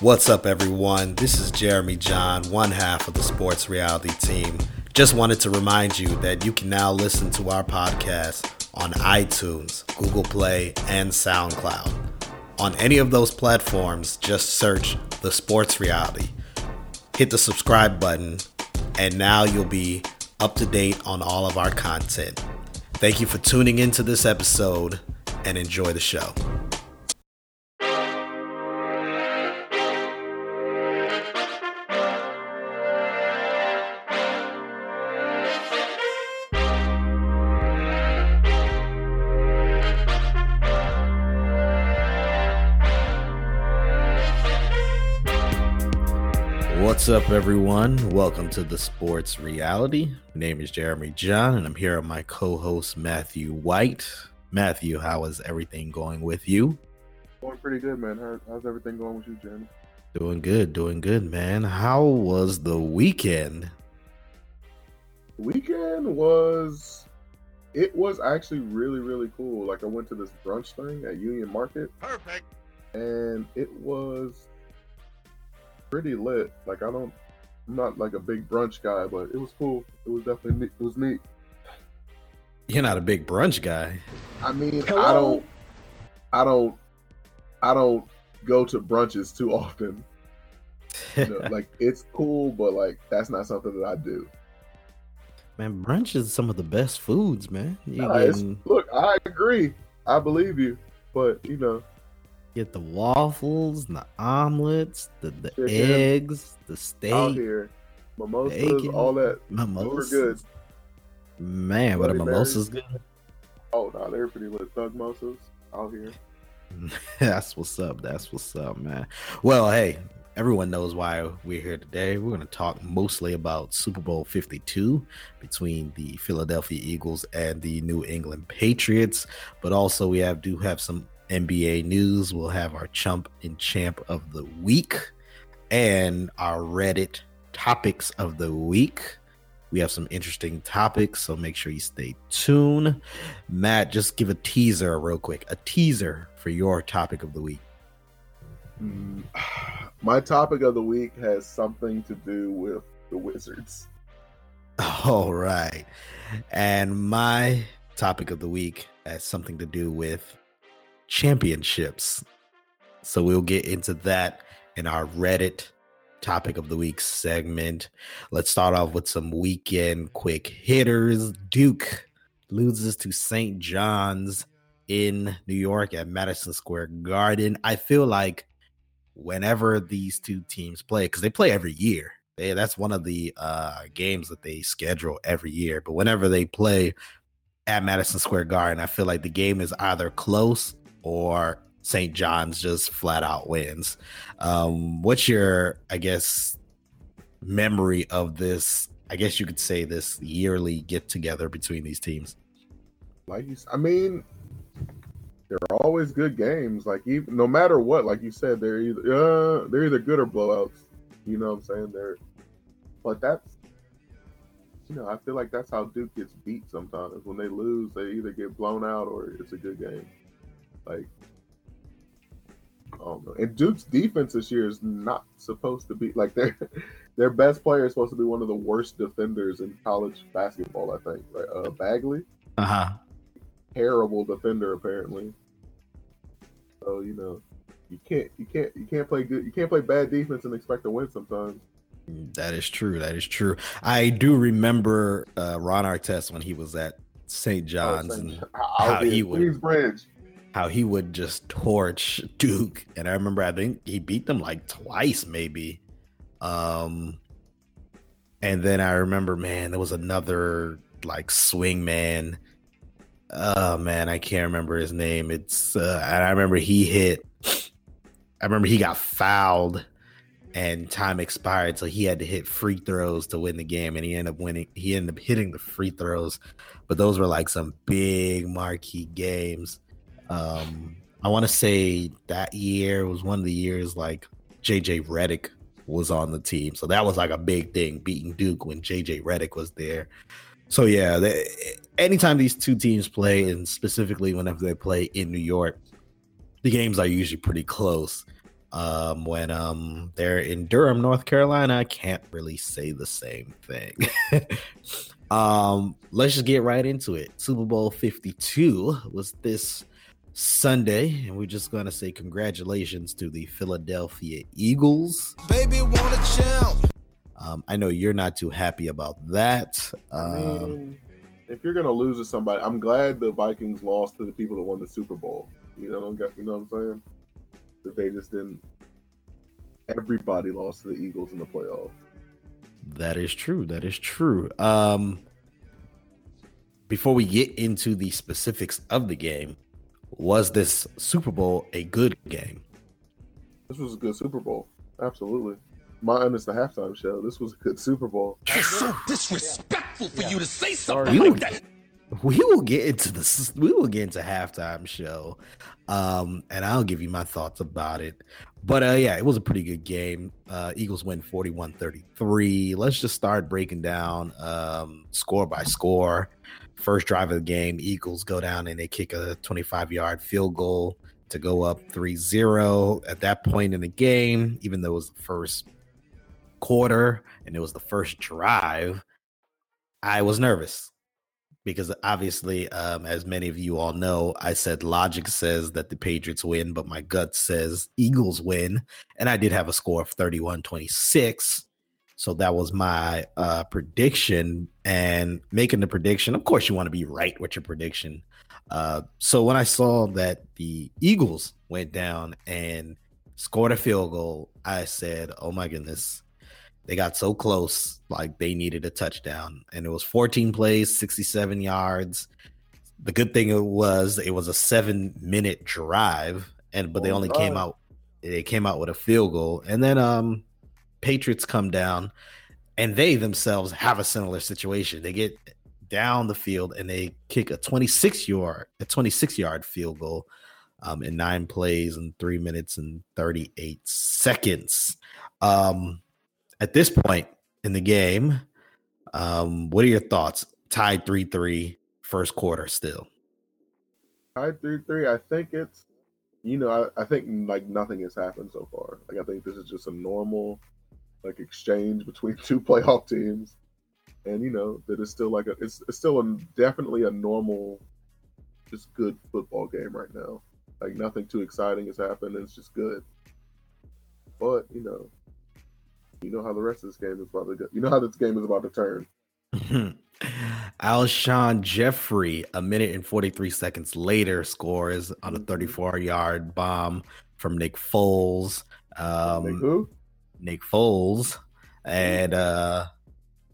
What's up, everyone? This is Jeremy John, one half of the sports reality team. Just wanted to remind you that you can now listen to our podcast on iTunes, Google Play, and SoundCloud. On any of those platforms, just search The Sports Reality. Hit the subscribe button, and now you'll be up to date on all of our content. Thank you for tuning into this episode and enjoy the show. Up, everyone? Welcome to the Sports Reality. My name is Jeremy John, and I'm here with my co host, Matthew White. Matthew, how is everything going with you? Going pretty good, man. How, how's everything going with you, Jeremy? Doing good, doing good, man. How was the weekend? The weekend was it was actually really, really cool. Like I went to this brunch thing at Union Market. Perfect. And it was pretty lit. Like I don't I'm not like a big brunch guy, but it was cool. It was definitely neat. It was neat. You're not a big brunch guy. I mean, Hello? I don't I don't I don't go to brunches too often. You know, like it's cool, but like that's not something that I do. Man, brunch is some of the best foods, man. You nah, getting... Look, I agree. I believe you, but you know, Get the waffles, and the omelets, the, the eggs, the steak. Out here. Mimosas, all that. Mimosas. Those good. Man, but a mimosa's good. Oh no, they're pretty lit. Thug mimosas out here. That's what's up. That's what's up, man. Well, hey, everyone knows why we're here today. We're going to talk mostly about Super Bowl 52 between the Philadelphia Eagles and the New England Patriots, but also we have do have some NBA news. We'll have our chump and champ of the week and our Reddit topics of the week. We have some interesting topics, so make sure you stay tuned. Matt, just give a teaser real quick, a teaser for your topic of the week. My topic of the week has something to do with the Wizards. All right. And my topic of the week has something to do with championships. So we'll get into that in our Reddit topic of the week segment. Let's start off with some weekend quick hitters. Duke loses to St. John's in New York at Madison Square Garden. I feel like whenever these two teams play, because they play every year, that's one of the uh, games that they schedule every year. But whenever they play at Madison Square Garden, I feel like the game is either close or St. John's just flat out wins. Um, what's your, I guess, memory of this? I guess you could say this yearly get together between these teams. Like, I mean, they're always good games. Like, even no matter what, like you said, they're either uh, they're either good or blowouts. You know what I'm saying? They're, but that's you know, I feel like that's how Duke gets beat sometimes. When they lose, they either get blown out or it's a good game. Like, oh no. And Duke's defense this year is not supposed to be like their their best player is supposed to be one of the worst defenders in college basketball. I think right, uh, Bagley. Uh huh. Terrible defender apparently. So you know, you can't you can't you can't play good you can't play bad defense and expect to win sometimes. That is true. That is true. I do remember uh, Ron Artest when he was at St. John's oh, and how he Queensbridge how he would just torch Duke. And I remember I think he beat them like twice, maybe. Um and then I remember, man, there was another like swing man. Oh man, I can't remember his name. It's uh, and I remember he hit I remember he got fouled and time expired, so he had to hit free throws to win the game, and he ended up winning. He ended up hitting the free throws, but those were like some big marquee games. Um, I want to say that year was one of the years like JJ Redick was on the team, so that was like a big thing, beating Duke when JJ Redick was there. So yeah, they, anytime these two teams play, and specifically whenever they play in New York, the games are usually pretty close. Um, when um they're in Durham, North Carolina, I can't really say the same thing. um, let's just get right into it. Super Bowl 52 was this Sunday, and we're just gonna say congratulations to the Philadelphia Eagles. Baby, want a champ. Um, I know you're not too happy about that. Um, I mean, if you're gonna lose to somebody, I'm glad the Vikings lost to the people that won the Super Bowl. You know, you know what I'm saying? That they just didn't. Everybody lost to the Eagles in the playoff. That is true. That is true. Um, before we get into the specifics of the game, was this Super Bowl a good game? This was a good Super Bowl. Absolutely. Minus the halftime show. This was a good Super Bowl. It's so disrespectful for you to say something like that we will get into the we will get into halftime show um and i'll give you my thoughts about it but uh yeah it was a pretty good game uh eagles win 41-33 let's just start breaking down um score by score first drive of the game eagles go down and they kick a 25 yard field goal to go up 3-0 at that point in the game even though it was the first quarter and it was the first drive i was nervous because obviously, um, as many of you all know, I said logic says that the Patriots win, but my gut says Eagles win. And I did have a score of 31 26. So that was my uh, prediction. And making the prediction, of course, you want to be right with your prediction. Uh, so when I saw that the Eagles went down and scored a field goal, I said, oh my goodness, they got so close, like they needed a touchdown, and it was 14 plays, 67 yards. The good thing it was it was a seven minute drive, and but they oh, only came out they came out with a field goal, and then um Patriots come down, and they themselves have a similar situation. They get down the field and they kick a 26 yard a 26 yard field goal um, in nine plays and three minutes and 38 seconds. Um, at this point in the game, um, what are your thoughts? Tied 3 3, first quarter still. Tied 3 3. I think it's, you know, I, I think like nothing has happened so far. Like, I think this is just a normal, like, exchange between two playoff teams. And, you know, that is still like a, it's, it's still a, definitely a normal, just good football game right now. Like, nothing too exciting has happened. It's just good. But, you know, you know how the rest of this game is about to go. You know how this game is about to turn. Alshon Jeffery, a minute and 43 seconds later, scores on a mm-hmm. 34 yard bomb from Nick Foles. Um, Nick who? Nick Foles. And uh,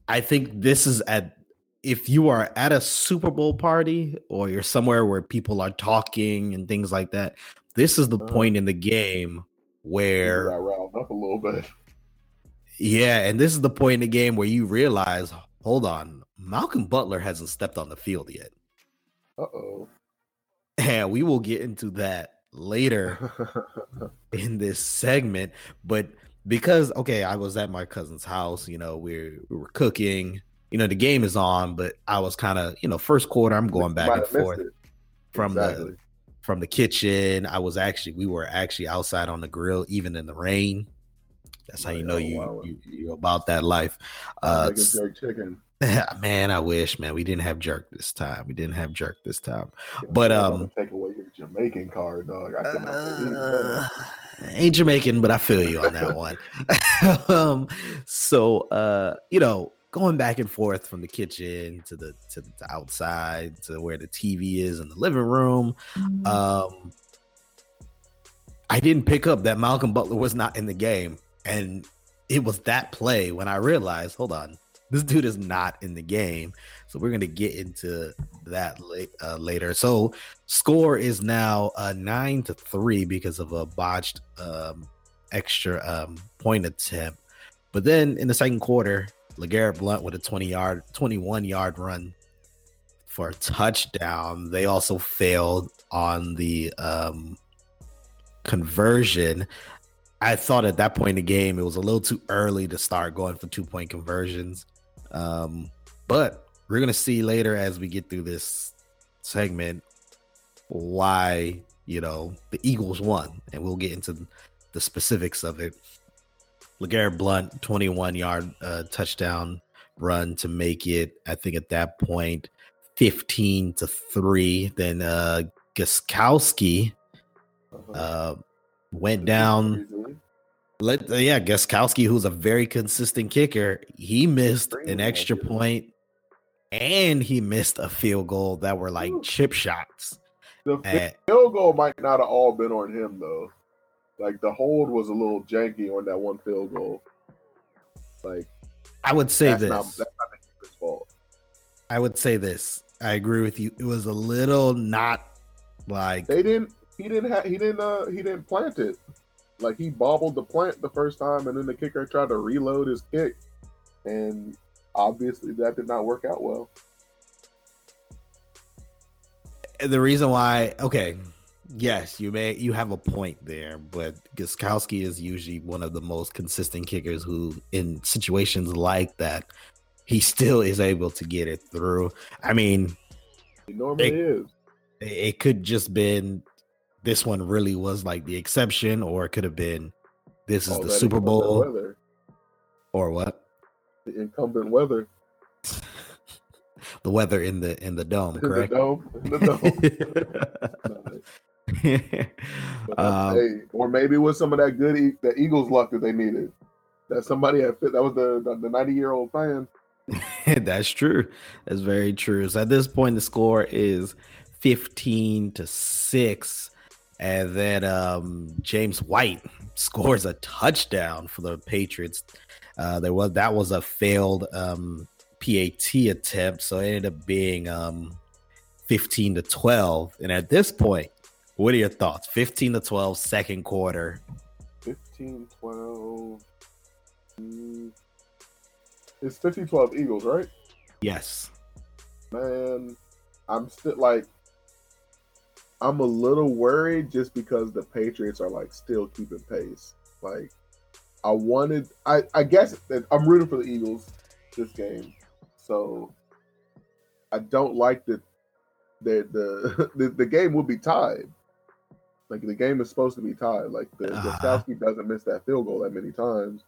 I think this is at, if you are at a Super Bowl party or you're somewhere where people are talking and things like that, this is the uh, point in the game where. Got riled up a little bit yeah, and this is the point in the game where you realize, hold on, Malcolm Butler hasn't stepped on the field yet. Uh oh. And we will get into that later in this segment. But because okay, I was at my cousin's house, you know, we we were cooking. You know, the game is on, but I was kind of, you know, first quarter, I'm going back and forth from exactly. the from the kitchen. I was actually we were actually outside on the grill, even in the rain. That's how you know you, wow. you you about that life. Uh, jerk chicken. man, I wish, man, we didn't have jerk this time. We didn't have jerk this time. Yeah, but um, take away your Jamaican card, dog. I uh, ain't Jamaican, but I feel you on that one. um, so uh, you know, going back and forth from the kitchen to the to the to outside to where the TV is in the living room. Mm-hmm. Um, I didn't pick up that Malcolm Butler was not in the game and it was that play when I realized, hold on, this dude is not in the game. So we're going to get into that uh, later. So score is now uh, nine to three because of a botched um, extra um, point attempt. But then in the second quarter, LeGarrette Blunt with a 20 yard, 21 yard run for a touchdown. They also failed on the um, conversion. I thought at that point in the game it was a little too early to start going for two point conversions. Um, but we're gonna see later as we get through this segment why you know the Eagles won, and we'll get into the specifics of it. LeGarrette Blunt, 21 yard uh, touchdown run to make it, I think at that point, 15 to 3. Then uh Gostkowski Uh-huh. uh went down. Let uh, yeah, Gostkowski, who's a very consistent kicker, he missed an extra point and he missed a field goal that were like chip shots. The And- field goal might not have all been on him though. Like the hold was a little janky on that one field goal. Like I would say this. not that's not the keeper's fault. I would say this. I agree with you. It was a little not like They didn't. He didn't. Ha- he didn't. Uh, he didn't plant it. Like he bobbled the plant the first time, and then the kicker tried to reload his kick, and obviously that did not work out well. the reason why. Okay, yes, you may you have a point there, but Gostkowski is usually one of the most consistent kickers who, in situations like that, he still is able to get it through. I mean, He normally They- is. it it could just been this one really was like the exception, or it could have been this is Oh, the Super Bowl weather. or what The incumbent weather. the weather in the in the dome, In the correct? dome. In the dome. But, um, hey, or maybe it was some of that good e- the Eagles luck that they needed. That somebody had fit. That was the the ninety year old fan. That's true. That's very true. So at this point, the score is 15 to 6. And then um, James White scores a touchdown for the Patriots. Uh, there was that was a failed um, PAT attempt, so it ended up being um, 15 to 12. And at this point, what are your thoughts? 15 to 12, second quarter. 15, 12. mm, It's 15 12 Eagles, right? Yes. Man, I'm still like, I'm a little worried just because the Patriots are like still keeping pace. Like, I wanted, I, I guess that I'm rooting for the Eagles this game. So I don't like that the, the, the, the game will be tied. Like, the game is supposed to be tied. Like, the Uh-huh. Gostkowski doesn't miss that field goal that many times.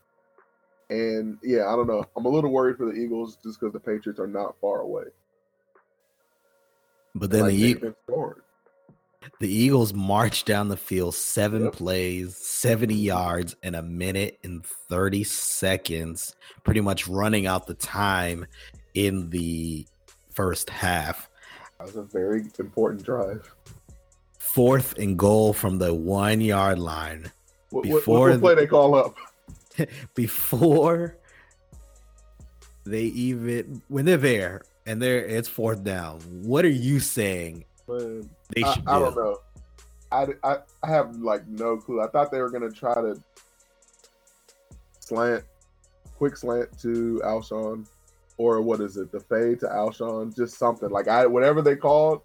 And yeah, I don't know. I'm a little worried for the Eagles just because the Patriots are not far away. But then Like, the, E- scoring. The Eagles marched down the field seven Yep. plays, 70 yards, in a minute and 30 seconds, pretty much running out the time in the first half. That was a very important drive. Fourth and goal from the one yard line. What, what, Before what play they call up? Before they even, when they're there and they're, it's fourth down, what are you saying Man, they I, should I do? don't know. I, I, I have like no clue. I thought they were gonna try to slant, quick slant to Alshon, or what is it? The fade to Alshon, just something like I whatever they called.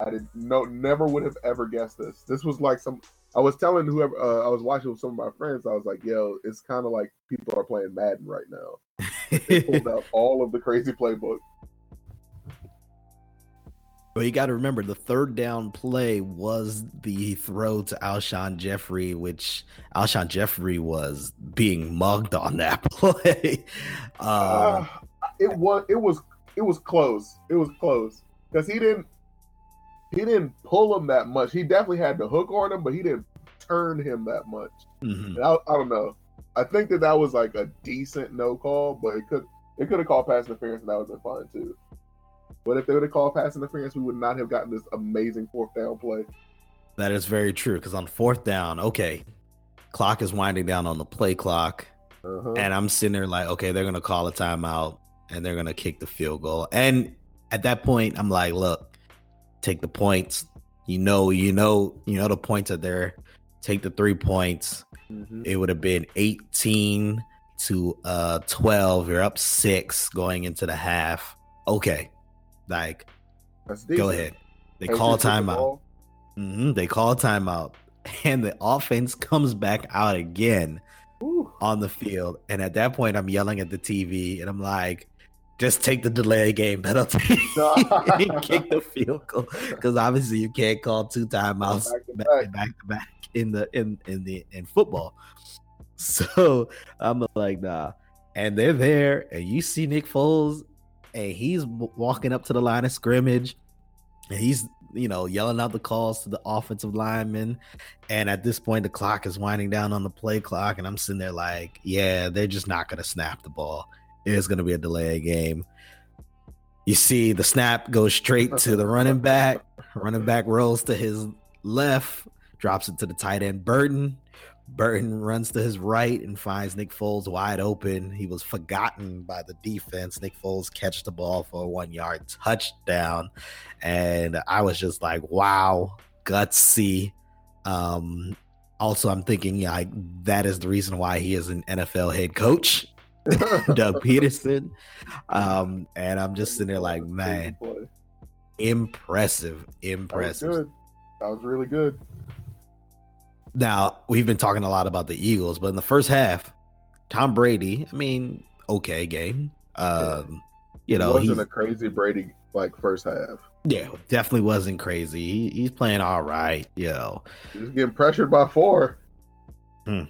I did no never would have ever guessed this. This was like some. I was telling whoever uh, I was watching with some of my friends. I was like, "Yo, it's kind of like people are playing Madden right now." They pulled out all of the crazy playbook. But you got to remember the third down play was the throw to Alshon Jeffery, which Alshon Jeffery was being mugged on that play. Um, Uh, it was it was it was close. It was close because he didn't he didn't pull him that much. He definitely had the hook on him, but he didn't turn him that much. mhm. I, I don't know. I think that that was like a decent no call, but it could it could have called pass interference and that would have been fine too. But if they would have called pass interference, we would not have gotten this amazing fourth down play. That is very true. Because on fourth down, okay, clock is winding down on the play clock. Uh-huh. And I'm sitting there like, okay, they're going to call a timeout and they're going to kick the field goal. And at that point, I'm like, look, take the points. You know, you know, you know, the points are there. Take the three points. Mhm. It would have been 18 to uh 12. You're up six going into the half. Okay. Like, That's go ahead. They call the timeout. ball. hmm They call timeout. And the offense comes back out again Whew. on the field. And at that point, I'm yelling at the TV and I'm like, just take the delay game penalty and kick the field goal because obviously you can't call two timeouts Back back to to back to back in the in in the in football. So I'm like, nah. And they're there, and you see Nick Foles, and he's walking up to the line of scrimmage, and he's you know yelling out the calls to the offensive linemen. And at this point, the clock is winding down on the play clock, and I'm sitting there like, yeah, they're just not gonna snap the ball. It's gonna be a delay game. You see the snap goes straight to the running back. Running back rolls to his left, drops it to the tight end Burton. Burton runs to his right and finds Nick Foles wide open. He was forgotten by the defense. Nick Foles catch the ball for a one yard touchdown. And I was just like, wow, gutsy. Um, also, I'm thinking like that is the reason why he is an NFL head coach, Doug Pederson. Um, and I'm just sitting there like, man, Play. impressive, That was impressive. That was really good. Now, we've been talking a lot about the Eagles, but in the first half, Tom Brady, I mean, okay game. Um, you it know, wasn't he's, a crazy Brady like first half. yeah, definitely wasn't crazy. He, he's playing all right, you know. He was getting pressured by four. How,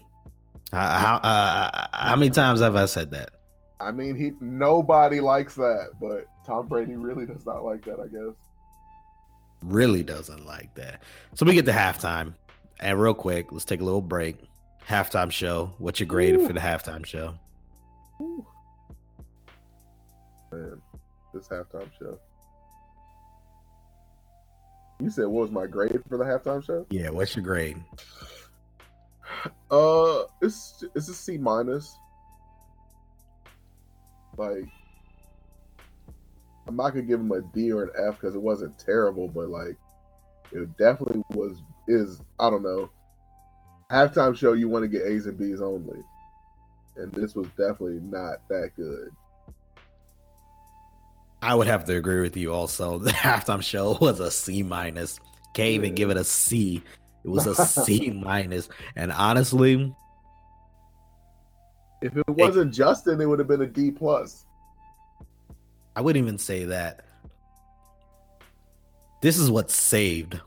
how, uh, how many times have I said that? I mean, he nobody likes that, but Tom Brady really does not like that. I guess. Really doesn't like that. So we get to halftime, and real quick, let's take a little break. Halftime show. What's your grade Ooh. for the halftime show? Man, this halftime show. You said what was my grade for the halftime show? Yeah, what's your grade? Uh, it's it's a C minus. Like, I'm not gonna give him a D or an F because it wasn't terrible, but like, it definitely was. Is I don't know. Halftime show, you want to get A's and B's only, and this was definitely not that good. I would have to agree with you. Also, the halftime show was a C minus. Can't even Yeah. give it a C. It was a C minus. And honestly, If it wasn't Justin, it would have been a D plus. I wouldn't even say that. This is what saved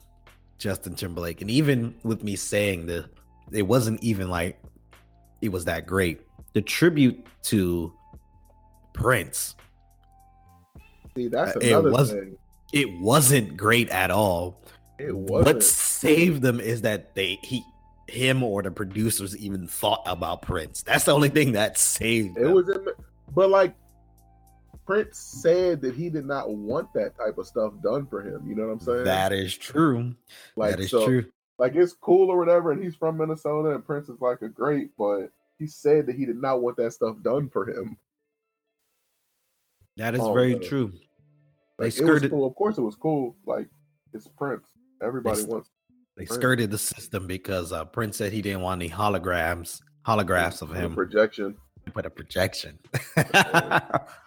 Justin Timberlake. And even with me saying that it wasn't even like it was that great. The tribute to Prince, See, that's Uh, it another was- thing. it wasn't great at all. It what wasn't. saved them is that they he him or the producers even thought about Prince. That's the only thing that saved It them. was in, but like Prince said that he did not want that type of stuff done for him. You know what I'm saying? that is true. like, that is so, true. Like it's cool or whatever, and he's from Minnesota, and Prince is like a great, but he said that he did not want that stuff done for him. That is Oh, very no. true. They Like, it was skirted cool. Of course, it was cool. Like it's Prince. Everybody They- wants they Prince. skirted the system because uh, Prince said he didn't want any holograms holographs of him. projection. Put a projection.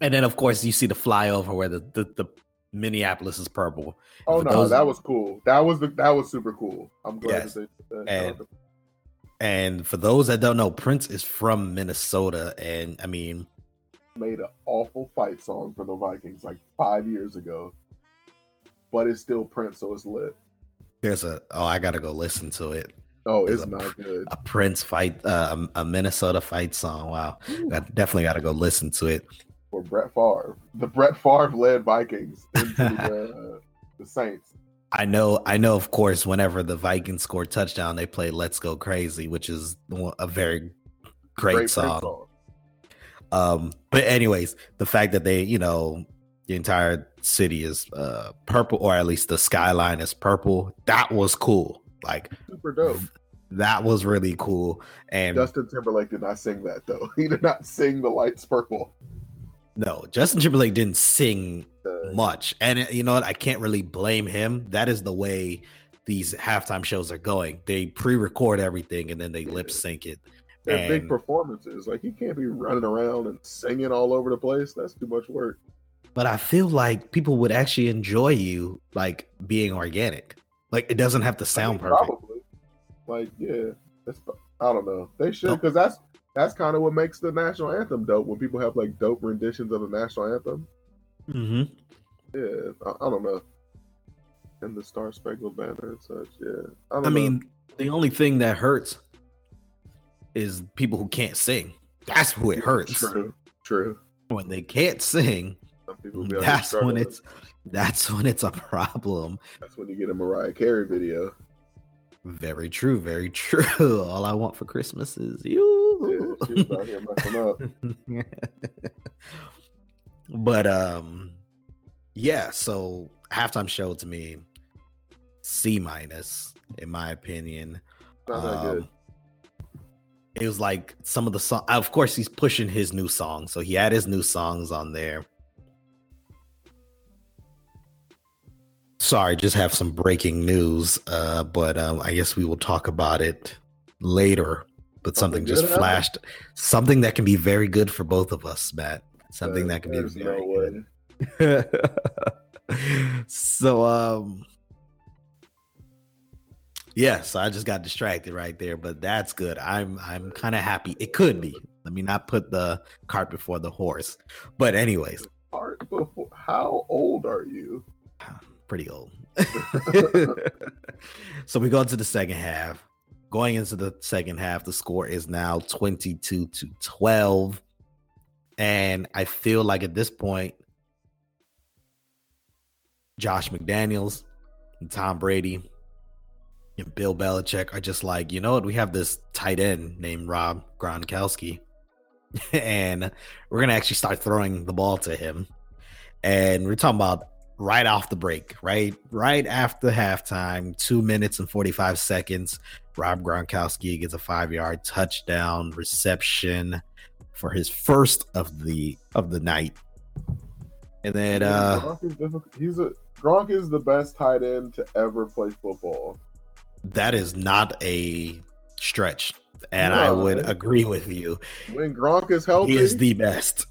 and then of course you see the flyover where the, the, the Minneapolis is purple. Oh no, those- that was cool. That was the that was super cool. I'm glad Yes. that they that. And- And for those that don't know, Prince is from Minnesota. And I mean, made an awful fight song for the Vikings like five years ago, but it's still Prince, so it's lit. there's a oh, I gotta go listen to it. Oh, There's it's a not good. A Prince fight, uh, a Minnesota fight song. Wow, I definitely gotta go listen to it. For Brett Favre, the Brett Favre led Vikings into the, uh, the Saints. I know, I know. Of course, whenever the Vikings score touchdown, they play "Let's Go Crazy," which is a very great, Prince song. Um, but anyways, the fact that they, you know, the entire city is uh purple, or at least the skyline is purple, that was cool. Like Super dope. that was really cool. And Justin Timberlake did not sing that though. He did not sing the lights purple. No, Justin Timberlake didn't sing much, and you know what? I can't really blame him. That is the way these halftime shows are going. They pre-record everything and then they lip sync it. they're big performances. Like you can't be running around and singing all over the place. That's too much work. but I feel like people would actually enjoy you like being organic. Like it doesn't have to I sound mean, perfect. Probably. Like, yeah. I don't know. They should because that's that's kind of what makes the national anthem dope when people have like dope renditions of the national anthem. Mm-hmm. Yeah, I, I don't know. And the Star Spangled Banner and such. Yeah, I, I mean, the only thing that hurts is people who can't sing. That's who it hurts. True, true. When they can't sing, Some people be out here that's when it's that's when it's a problem. that's when you get a Mariah Carey video. Very true, very true. All I want for Christmas is you. Yeah, she was out here messing up. but um yeah, so halftime show to me C minus in my opinion. Not that good. Um, It was like some of the song. Of course, he's pushing his new song, so he had his new songs on there. Sorry, just have some breaking news, uh, but um, I guess we will talk about it later. But something, Something just happened? flashed, something that can be very good for both of us, Matt. Something that can be very no good. so um yeah so i just got distracted right there but that's good. I'm i'm kind of happy. It could be. Let me not put the cart before the horse. But anyways. Art before- How old are you? pretty old. So we go into the second half going into the second half the score is now 22 to 12 and i feel like at this point josh mcdaniels and tom brady and bill belichick are just like you know what? We have this tight end named rob gronkowski and we're gonna actually start throwing the ball to him. And we're talking about right off the break, right? Right after halftime, two minutes and 45 seconds. Rob Gronkowski gets a five yard touchdown reception for his first of the of the night. And then uh Gronk is difficult. He's a Gronk is the best tight end to ever play football. that is not a stretch. And I would it- agree with you. When Gronk is healthy, He is the best.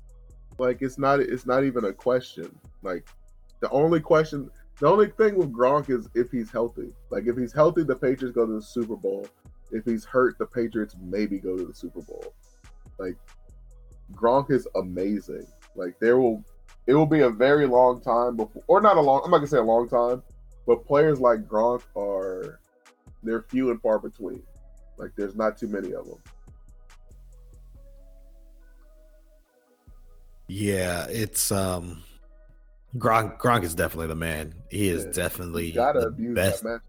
like it's not it's not even a question. Like the only question the only thing with Gronk is if he's healthy. Like if he's healthy, the Patriots go to the Super Bowl. If he's hurt, the Patriots maybe go to the Super Bowl. Like Gronk is amazing. Like there will it will be a very long time before or not a long I'm not gonna say a long time, but players like Gronk are they're few and far between. Like there's not too many of them. Yeah, it's um Gronk Gronk is definitely the man. He is Yeah, definitely the best that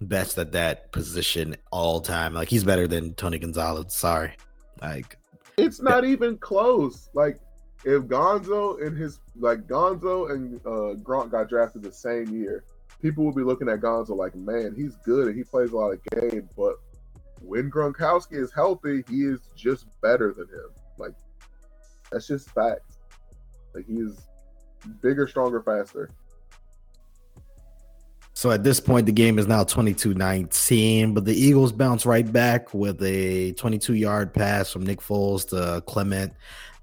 best at that position all time. Like he's better than Tony Gonzalez. Sorry. Like It's not even close. Like if Gonzo and his like Gonzo and uh, Gronk got drafted the same year, people will be looking at Gonzo like, man, he's good and he plays a lot of game. But when Gronkowski is healthy, he is just better than him. Like that's just facts. Like he is bigger, stronger, faster. so at this point the game is now 22-19, but the Eagles bounce right back with a 22-yard pass from Nick Foles to Clement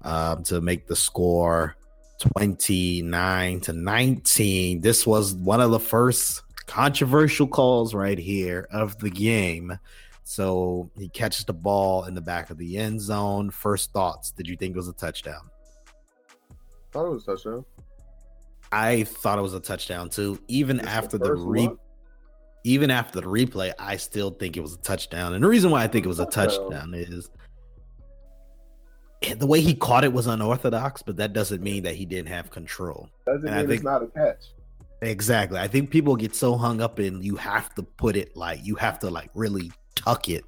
um, to make the score 29 to 19. This was one of the first controversial calls right here of the game. So he catches the ball in the back of the end zone. First thoughts? Did you think it was a touchdown? thought it was a touchdown. I thought it was a touchdown too. Even Just after the first re, one? even after the replay, I still think it was a touchdown. And the reason why I think it was a Touchdown. is eh, the way he caught it was unorthodox, but that doesn't mean that he didn't have control. Doesn't And I mean think- it's not a catch. Exactly. I think people get so hung up in you have to put it like you have to like really tuck it.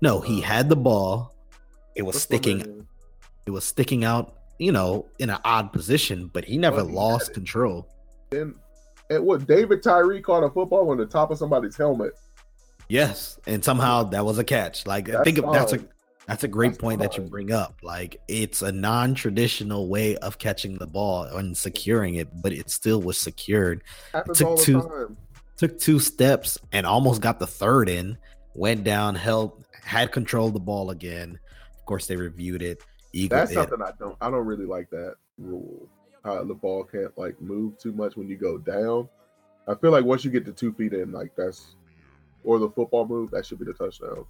No, he had the ball. It was That's sticking it was sticking out, you know, in an odd position, but he never Well, he lost control. And, and what David Tyree caught a football on the top of somebody's helmet. Yes, and somehow that was a catch. Like I That's think that's a that's a great That's point that you bring up. Like it's a non-traditional way of catching the ball and securing it, but it still was secured. Happens took two- time. Took two steps and almost got the third in. Went down, held, had control of the ball again. Of course, they reviewed it. Eagle That's something I don't. I don't really like that rule. How the ball can't like move too much when you go down. I feel like once you get to two feet in, like that's or the football move, that should be the touchdown.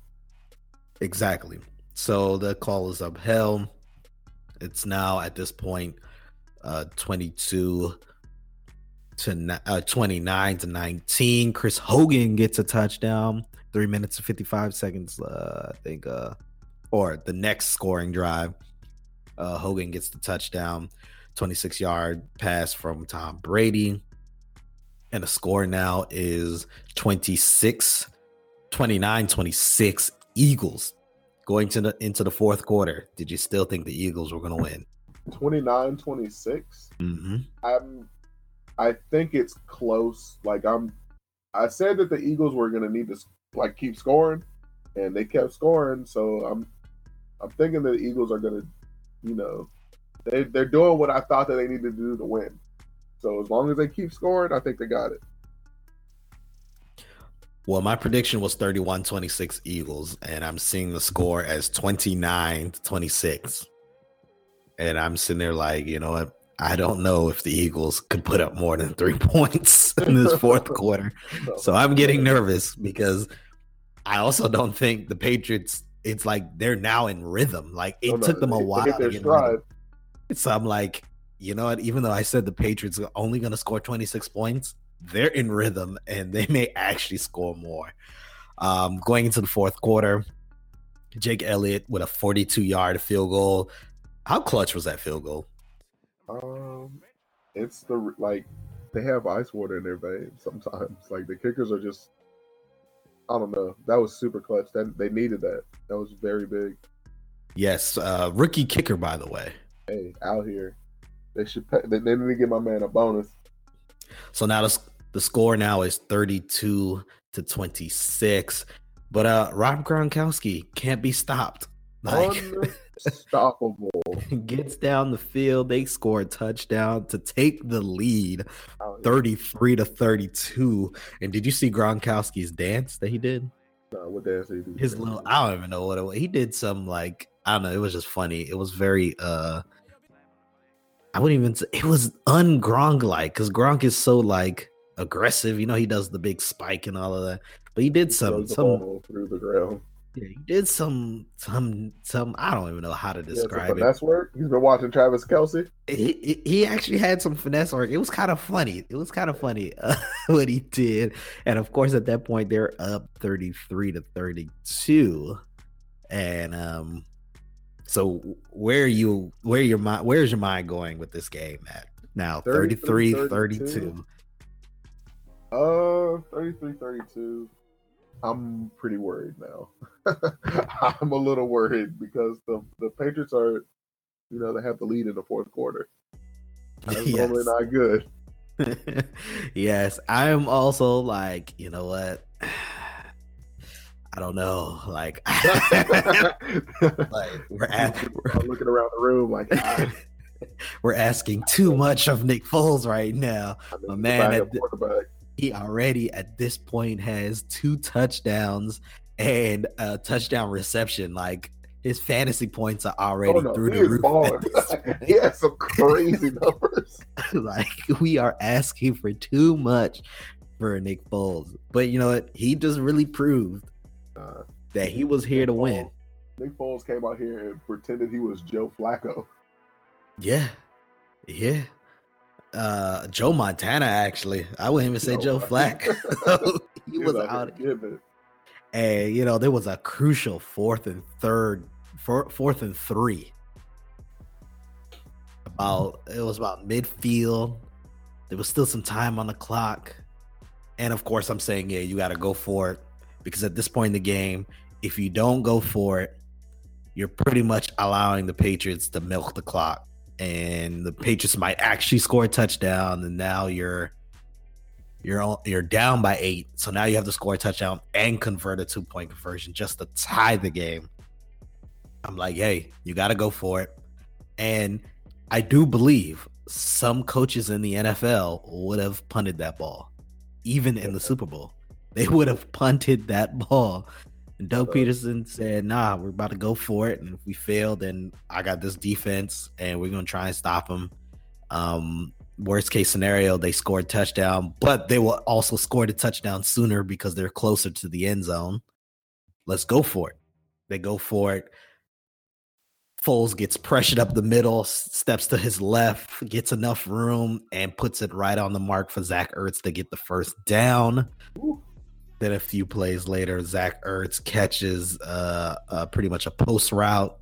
Exactly. So the call is upheld. It's now at this point uh 22 to uh, 29 to 19. Chris Hogan gets a touchdown. Three minutes and 55 seconds, uh, I think, uh, or the next scoring drive. Uh, Hogan gets the touchdown, 26 yard pass from Tom Brady. And the score now is 26, 29, 26 Eagles going to the into the fourth quarter. Did you still think the Eagles were going to win? 29 26. Mm-hmm. I'm I think it's close. Like I'm I said that the Eagles were gonna need to like keep scoring and they kept scoring, so I'm I'm thinking that the Eagles are gonna, you know, they they're doing what I thought that they needed to do to win. So as long as they keep scoring, I think they got it. Well, my prediction was 31 26 Eagles, and I'm seeing the score as 29 26. And I'm sitting there like, you know what? I don't know if the Eagles could put up more than three points in this fourth quarter. So I'm getting nervous because I also don't think the Patriots, it's like they're now in rhythm. Like it Oh, no, took them a while. to get rhythm. So I'm like, you know what? Even though I said the Patriots are only going to score 26 points, they're in rhythm and they may actually score more. Um, going into the fourth quarter, Jake Elliott with a 42 yard field goal. How clutch was that field goal? Um, it's the like they have ice water in their veins sometimes. Like the kickers are just, I don't know. That was super clutch. That they needed that. That was very big. Yes, uh, rookie kicker, by the way. Hey, out here, they should. Pay, they, they need to give my man a bonus. So now the, the score now is 32 to 26. But uh Rob Gronkowski can't be stopped. Like Unstoppable. gets down the field, they score a touchdown to take the lead Out here. 33 to 32. And did you see Gronkowski's dance that he did? Nah, what dance did he do? His little I don't even know what it was. He did some like I don't know, it was just funny. It was very uh I wouldn't even say it was un-Gronk like because Gronk is so like aggressive. You know, he does the big spike and all of that. But he did some some through the ground. Yeah, he did some some some I don't even know how to Yeah, describe some it. finesse work. He's been watching Travis Kelce. He, he he actually had some finesse work. It was kind of funny. It was kind of funny uh, what he did. And of course, at that point, they're up 33 to 32. And um, so where are you where your mind where's your mind going with this game at now? 33 33, 32. Uh, 33 32. I'm pretty worried now. I'm a little worried because the, the Patriots are, you know, they have the lead in the fourth quarter. That's Yes. not good. yes, I am also like, you know what? I don't know. Like, like we're at, I'm looking around the room like, ah, we're asking too much of Nick Foles right now. I mean, My man at the-. He already at this point has two touchdowns and a touchdown reception. Like his fantasy points are already Oh, no, through he the roof. balling. at this point. he has some crazy numbers. like we are asking for too much for Nick Foles. But you know what? He just really proved Uh, that he was here to win. Nick Foles came out here and pretended he was Joe Flacco. Yeah. Yeah. Uh Joe Montana actually. I wouldn't even say Joe Joe Flack. he was out out here giving it. and you know there was a crucial fourth and third four, fourth and three about it was about midfield there was still some time on the clock and of course i'm saying yeah you got to go for it because at this point in the game if you don't go for it you're pretty much allowing the patriots to milk the clock and the patriots might actually score a touchdown and now you're you're on, you're down by eight, so now you have to score a touchdown and convert a two point conversion just to tie the game. I'm like, hey, you got to go for it, and I do believe some coaches in the NFL would have punted that ball, even in the Super Bowl. They would have punted that ball. And Doug Pederson said, "Nah, we're about to go for it, and if we fail, then I got this defense, and we're gonna try and stop them." Um, worst case scenario, they score a touchdown, but they will also score the touchdown sooner because they're closer to the end zone. Let's go for it. They go for it. Foles gets pressured up the middle, steps to his left, gets enough room, and puts it right on the mark for Zach Ertz to get the first down. Ooh. Then a few plays later, Zach Ertz catches uh, uh, pretty much a post route.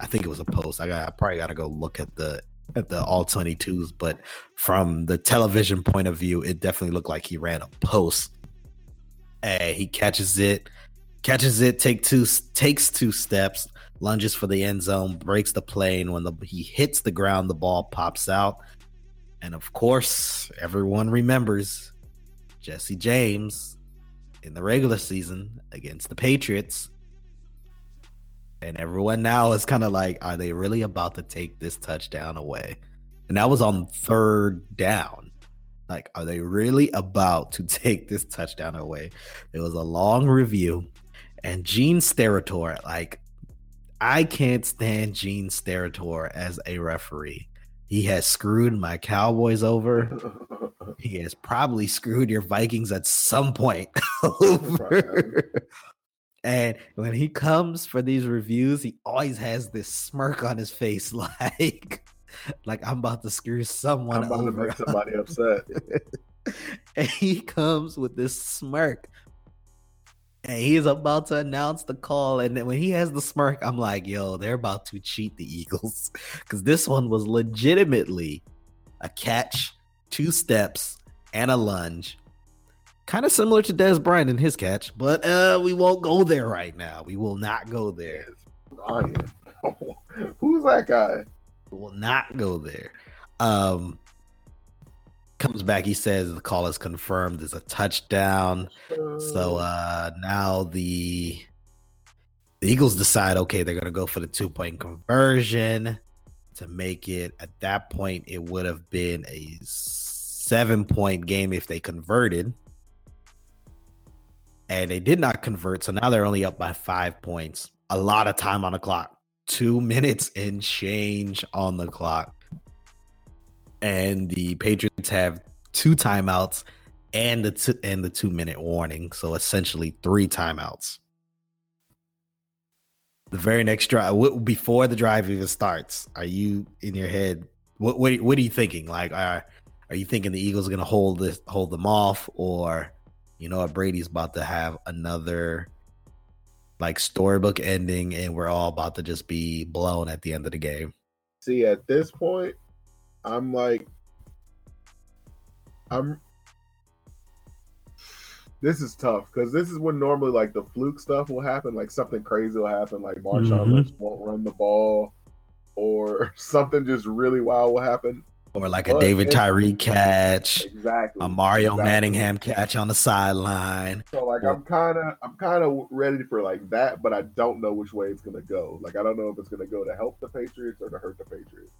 I think it was a post. I got I probably got to go look at the at the all 22s, but from the television point of view, it definitely looked like he ran a post. And he catches it, catches it, take two takes two steps, lunges for the end zone, breaks the plane. When the he hits the ground, the ball pops out. And of course, everyone remembers Jesse James in the regular season against the Patriots. And everyone now is kind of like, are they really about to take this touchdown away? And that was on third down. Like, are they really about to take this touchdown away? It was a long review. And Gene Steratore, like, I can't stand Gene Steratore as a referee. He has screwed my Cowboys over. He has probably screwed your Vikings at some point over. And when he comes for these reviews, he always has this smirk on his face, like, like I'm about to screw someone I'm about over. to make somebody upset. and he comes with this smirk. And he's about to announce the call. And then when he has the smirk, I'm like, yo, they're about to cheat the Eagles. Because this one was legitimately a catch, two steps, and a lunge. Kind of similar to Dez Bryant in his catch, but uh, we won't go there right now. We will not go there. Who's that guy? We will not go there. Um, comes back. He says the call is confirmed. There's a touchdown. So uh now the the Eagles decide, okay, they're gonna go for the two point conversion to make it. At that point, it would have been a seven point game if they converted, and they did not convert. So now they're only up by five points. A lot of time on the clock, two minutes and change on the clock, and the Patriots have two timeouts and the t- and the two minute warning. So essentially three timeouts. The very next drive, what, before the drive even starts, are you in your head? What what, what are you thinking? Like, are are you thinking the Eagles are going to hold this hold them off, or you know, Brady's about to have another like storybook ending, and we're all about to just be blown at the end of the game? See, at this point, I'm like, I'm. This is tough because this is when normally like the fluke stuff will happen, like something crazy will happen, like Marshawn Mhm. Lynch won't run the ball, or something just really wild will happen. Or like a But David Tyree catch, Exactly. a Mario exactly. Manningham catch on the sideline. So like I'm kind of I'm kind of ready for like that, but I don't know which way it's gonna go. Like I don't know if it's gonna go to help the Patriots or to hurt the Patriots.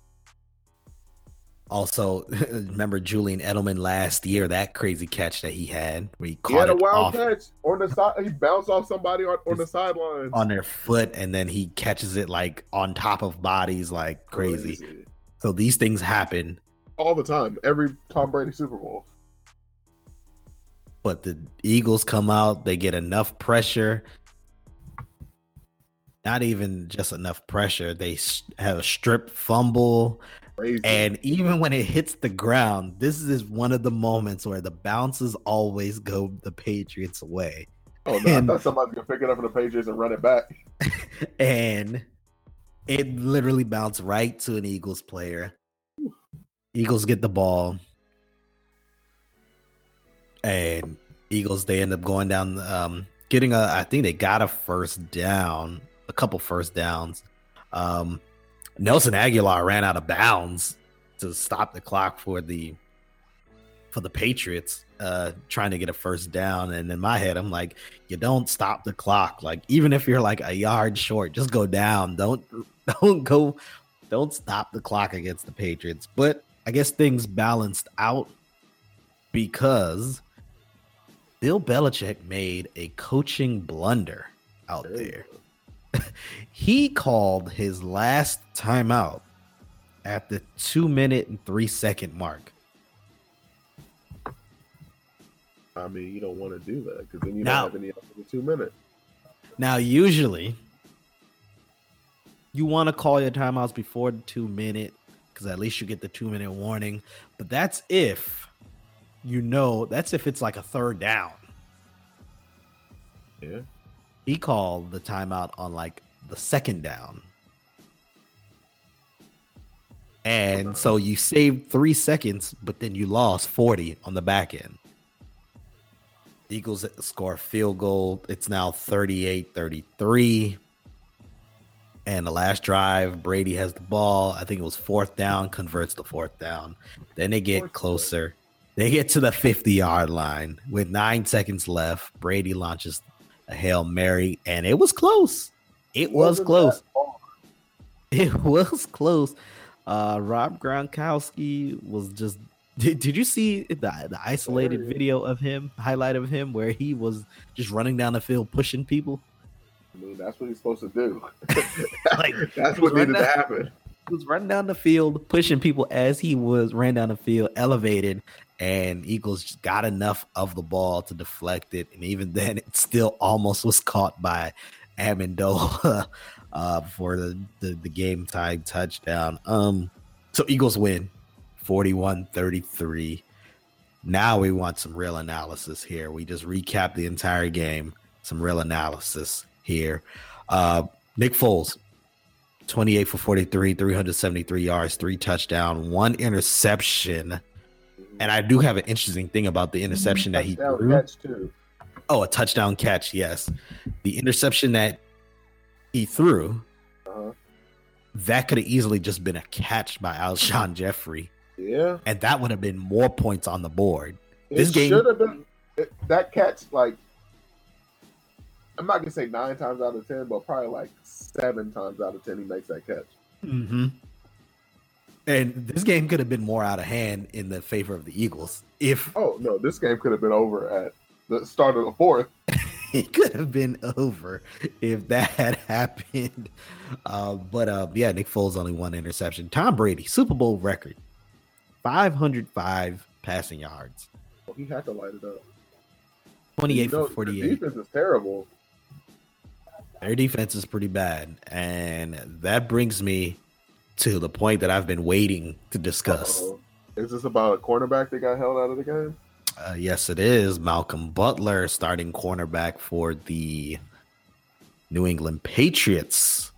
Also, remember Julian Edelman last year, that crazy catch that he had where he He caught had a wild off catch on the side. He bounced off somebody on, on the sidelines. on their foot and then he catches it like on top of bodies like crazy. So these things happen, all the time. Every Tom Brady Super Bowl. but the Eagles come out, they get enough pressure. Not even just enough pressure. They have a strip fumble. Crazy. And even when it hits the ground, this is one of the moments where the bounces always go the Patriots' way. oh no, I and- thought somebody's gonna pick it up from the Patriots and run it back. and it literally bounced right to an Eagles player. Eagles get the ball, and Eagles they end up going down, um, getting a. I think they got a first down, a couple first downs. Um, Nelson Agholor ran out of bounds to stop the clock for the for the Patriots, uh, trying to get a first down. And in my head, I'm like, you don't stop the clock. Like even if you're like a yard short, just go down. Don't don't go. Don't stop the clock against the Patriots. But I guess things balanced out because Bill Belichick made a coaching blunder out there. he called his last timeout at the two minute and three second mark. I mean, you don't want to do that because then you Now- don't have any other two minutes. Now, usually, you want to call your timeouts before the two minute because at least you get the two minute warning. But that's if you know that's if it's like a third down. Yeah. He called the timeout on like the second down. And uh-huh. so you saved three seconds, but then you lost 40 on the back end. Eagles score field goal. It's now 38 33. And the last drive, Brady has the ball. I think it was fourth down, converts the fourth down. Then they get closer. They get to the 50 yard line with nine seconds left. Brady launches a Hail Mary, and it was close. It was Wasn't close. It was close. Uh, Rob Gronkowski was just. Did, did you see the, the isolated There he is. video of him, highlight of him, where he was just running down the field pushing people? I mean, that's what he's supposed to do. Like, that's what needed running to happen. He was running down the field, pushing people as he was ran down the field, elevated, and Eagles got enough of the ball to deflect it. And even then, it still almost was caught by Amendola uh, for the, the, the game time touchdown. Um, so Eagles win 41 33. Now we want some real analysis here. We just recap the entire game, some real analysis here. Uh, Nick Foles, 28 for 43, 373 yards, three touchdown, one interception. And I do have an interesting thing about the interception that he threw. catch too. Oh, a touchdown catch, yes. The interception that he threw, Uh-huh. that could have easily just been a catch by Alshon Jeffery, Yeah. and that would have been more points on the board. It This game- should have been that catch. Like, I'm not gonna say nine times out of ten, but probably like seven times out of ten he makes that catch. Mm-hmm. And this game could have been more out of hand in the favor of the Eagles if Oh no, this game could have been over at the start of the fourth. it could have been over if that had happened. Uh, but uh, yeah, Nick Foles only one interception. Tom Brady, Super Bowl record, 505 passing yards, He had to light it up. 28 You know, for 48. The defense is terrible. Their defense is pretty bad. And that brings me to the point that I've been waiting to discuss. Uh-oh. Is this about a cornerback that got held out of the game? Uh, yes, it is. Malcolm Butler, starting cornerback for the New England Patriots,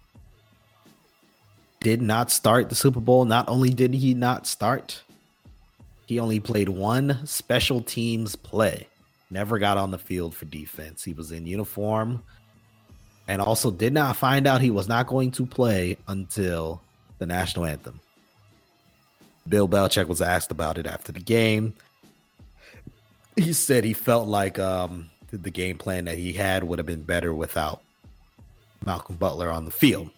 did not start the Super Bowl. Not only did he not start, he only played one special teams play. Never got on the field for defense. He was in uniform and also did not find out he was not going to play until the national anthem. Bill Belichick was asked about it after the game he said he felt like um, the game plan that he had would have been better without Malcolm Butler on the field.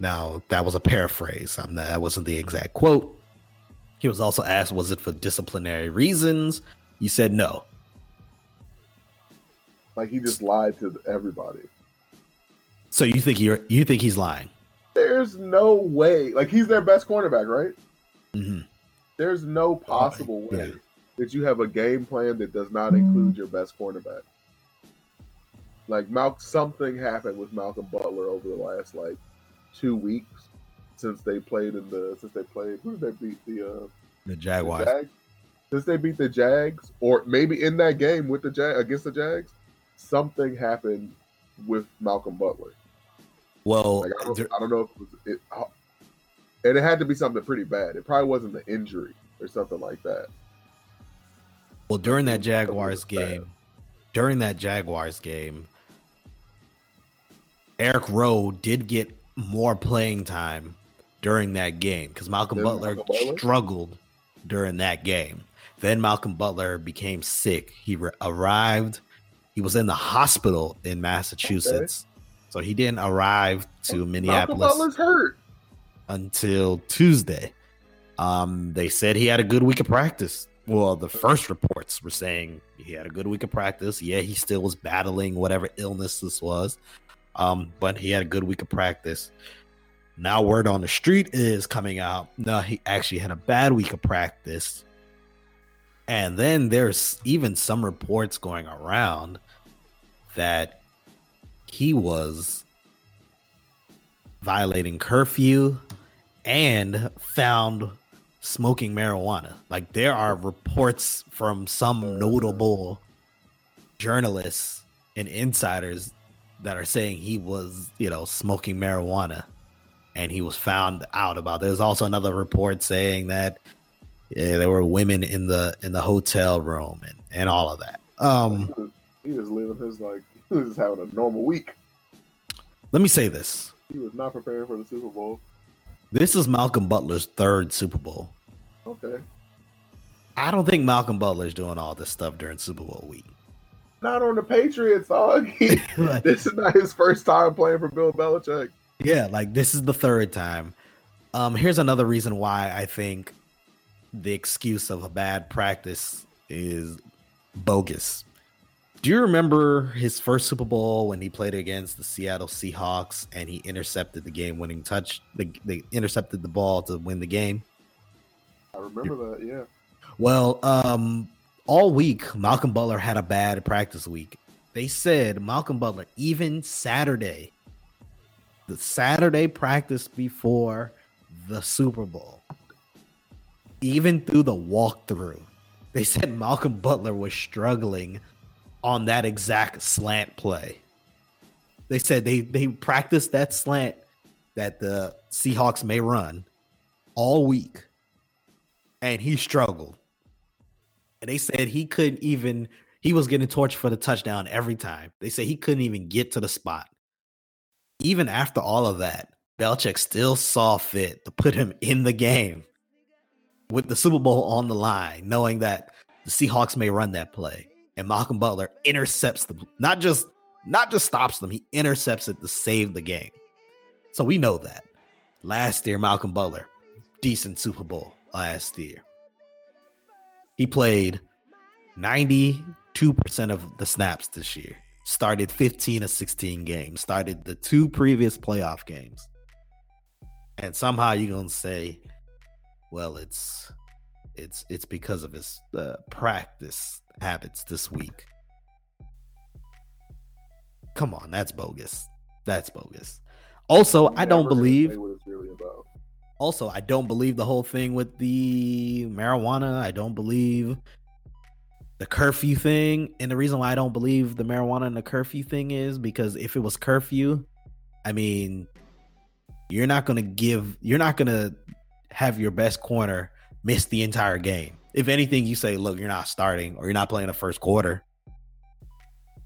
Now that was a paraphrase. I'm not, that wasn't the exact quote. He was also asked, "Was it for disciplinary reasons?" He said no. Like he just lied to everybody. So you think you're you think he's lying? There's no way. Like he's their best cornerback, right? hmm There's no possible way yeah. that you have a game plan that does not include your best cornerback. Like Mal, something happened with Malcolm Butler over the last like two weeks since they played in the since they played. Who did they beat? The uh, The the Jaguars. Jags. Since they beat the Jags, or maybe in that game with the Jag against the Jags, something happened with Malcolm Butler. Well, Like I don't, there- I don't know if it was it, and it had to be something pretty bad. It probably wasn't the injury or something like that. Well, during that Jaguars bad. game, during that Jaguars game, Eric Rowe did get more playing time during that game because Malcolm Butler Malcolm Butler? struggled during that game. Then Malcolm Butler became sick. He re- arrived. He was in the hospital in Massachusetts, so he didn't arrive to Minneapolis hurt. until Tuesday. Um, they said he had a good week of practice. Well, the first reports were saying he had a good week of practice. Yeah, he still was battling whatever illness this was, um, but he had a good week of practice. Now, word on the street is coming out. No, he actually had a bad week of practice. And then there's even some reports going around that he was violating curfew and found smoking marijuana. Like there are reports from some notable journalists and insiders that are saying he was, you know, smoking marijuana and he was found out about. There's also another report saying that yeah, there were women in the in the hotel room and and all of that. Um he was living his like he was just having a normal week. Let me say this. He was not preparing for the Super Bowl. This is Malcolm Butler's third Super Bowl. Okay. I don't think Malcolm Butler's doing all this stuff during Super Bowl week. Not on the Patriots, dog. He, this is not his first time playing for Bill Belichick. Yeah, like this is the third time. Um, here's another reason why I think the excuse of a bad practice is bogus. Do you remember his first Super Bowl when he played against the Seattle Seahawks and he intercepted the game-winning touch? They, they intercepted the ball to win the game. I remember that. Yeah. Well, um, all week Malcolm Butler had a bad practice week. They said Malcolm Butler even Saturday, the Saturday practice before the Super Bowl, even through the walkthrough, they said Malcolm Butler was struggling on that exact slant play. They said they they practiced that slant that the Seahawks may run all week and he struggled. And they said he couldn't even, he was getting torched for the touchdown every time. They said he couldn't even get to the spot. Even after all of that, Belichick still saw fit to put him in the game with the Super Bowl on the line, knowing that the Seahawks may run that play. And Malcolm Butler intercepts them, not just not just stops them, he intercepts it to save the game. So we know that. Last year, Malcolm Butler, decent Super Bowl last year. He played 92% of the snaps this year. Started 15 or 16 games. Started the two previous playoff games. And somehow you're to say, well, it's it's it's because of his uh, practice habits this week. Come on, that's bogus. That's bogus. Also, I don't believe really also i don't believe the whole thing with the marijuana i don't believe the curfew thing and the reason why i don't believe the marijuana and the curfew thing is because if it was curfew i mean you're not going to give you're not going to have your best corner miss the entire game if anything you say look you're not starting or you're not playing the first quarter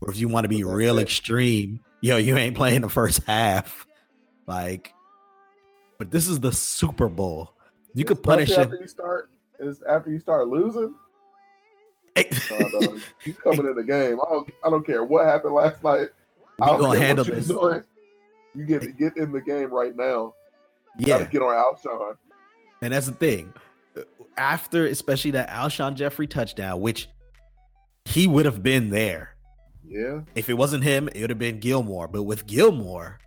or if you want to be real it. extreme yo you ain't playing the first half like but this is the Super Bowl. You could punish after you start. Is after you start losing. Oh, no. He's coming in the game. I don't. I don't care what happened last night. I don't gonna handle what this. doing. You get get in the game right now. You Yeah, gotta get on Alshon. and that's the thing. After, especially that Alshon Jeffery touchdown, which he would have been there Yeah. if it wasn't him. It would have been Gilmore. But with Gilmore,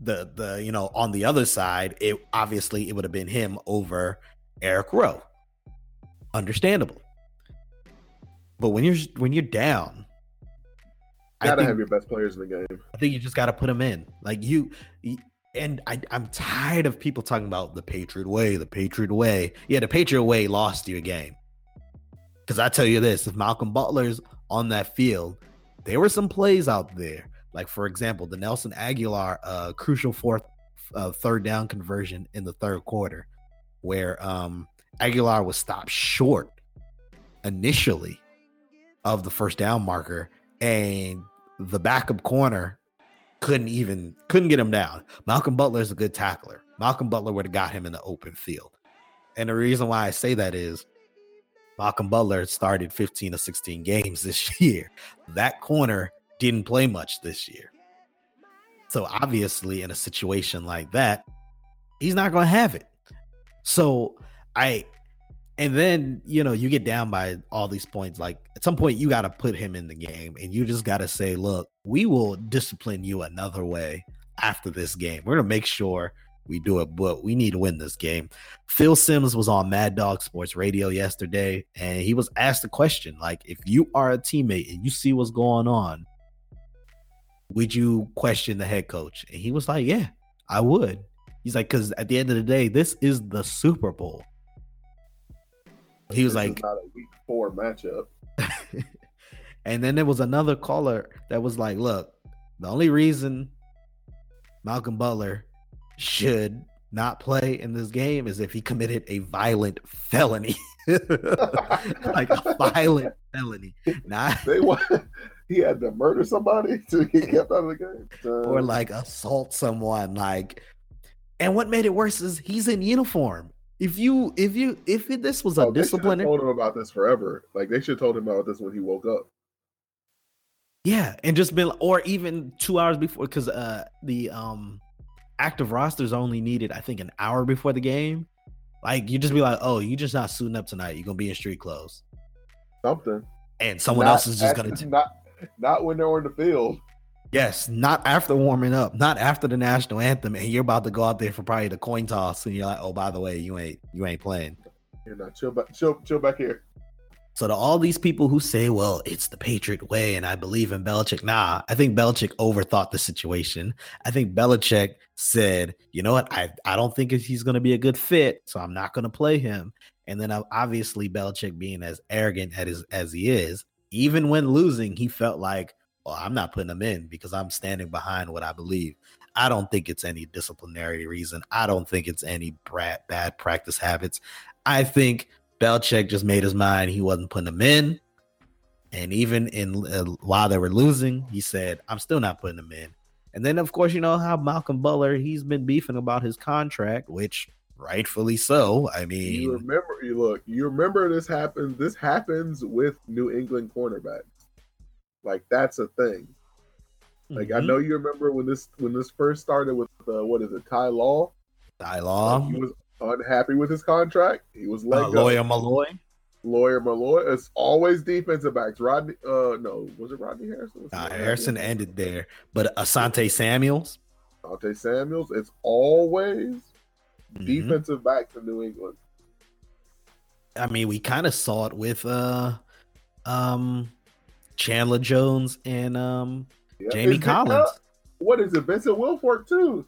the the you know on the other side, it obviously it would have been him over Eric Rowe. Understandable. But when you're when you're down, I Gotta think- have your best players in the game. I think you just got to put them in. Like you, you- and I, I'm tired of people talking about the Patriot way, the Patriot way. Yeah, the Patriot way lost you a game. Because I tell you this: if Malcolm Butler's on that field, there were some plays out there. Like for example, the Nelson Agholor uh, crucial fourth, uh, third down conversion in the third quarter, where um, Agholor was stopped short initially of the first down marker, and the backup corner couldn't even couldn't get him down. Malcolm Butler is a good tackler. Malcolm Butler would have got him in the open field. And the reason why I say that is Malcolm Butler started 15 or 16 games this year. That corner didn't play much this year. So obviously in a situation like that, he's not going to have it. So I and then, you know, you get down by all these points like at some point you got to put him in the game and you just got to say, "Look, we will discipline you another way after this game. We're to make sure we do it, but we need to win this game." Phil Simms was on Mad Dog Sports Radio yesterday and he was asked a question like, "If you are a teammate and you see what's going on, would you question the head coach?" And he was like, "Yeah, I would. He's like, because at the end of the day, this is the Super Bowl. He was This like, not a week four matchup. and then there was another caller that was like, look, the only reason Malcolm Butler should not play in this game is if he committed a violent felony. like a violent felony. Not They want he had to murder somebody to get kept out of the game. or like assault someone like and what made it worse is he's in uniform if you if you if it, this was a oh, disciplinary told him about this forever. Like they should have told him about this when he woke up. yeah and just been or even two hours before because uh the um active rosters only needed i think an hour before the game like you just be like oh you just not suiting up tonight you're gonna be in street clothes Something. and someone Not else is just gonna t- not not when they're on the field. Yes not after warming up not after the national anthem and you're about to go out there for probably the coin toss and you're like oh by the way you ain't you ain't playing You know, chill back, chill, chill back here. So to all these people who say, "Well, it's the Patriot way," and I believe in Belichick, nah, I think Belichick overthought the situation. I think Belichick said, "You know what? I I don't think he's going to be a good fit, so I'm not going to play him." And then uh, obviously Belichick, being as arrogant as as he is, even when losing, he felt like, "Well, I'm not putting them in because I'm standing behind what I believe." I don't think it's any disciplinary reason. I don't think it's any bad bad practice habits. I think Belichick just made his mind he wasn't putting them in. And even in uh, while they were losing, he said, "I'm still not putting them in." And then, of course, you know how Malcolm Butler he's been beefing about his contract, which rightfully so. I mean, You remember? You look. You remember this happens. This happens with New England cornerbacks. Like that's a thing. Like I mhm, know you remember when this when this first started with uh, what is it, Ty Law? Ty Law, he was unhappy with his contract. He was uh, go. lawyer Milloy. Lawyer Milloy. It's always defensive backs. Rodney. Uh, no, was it Rodney Harrison? Uh, Harrison ended there, but Asante Samuels, Asante Samuels. It's always mhm. defensive backs in New England. I mean, we kind of saw it with uh, um, Chandler Jones and um. Jamie Is Collins. what is it? Vincent Wilfork too.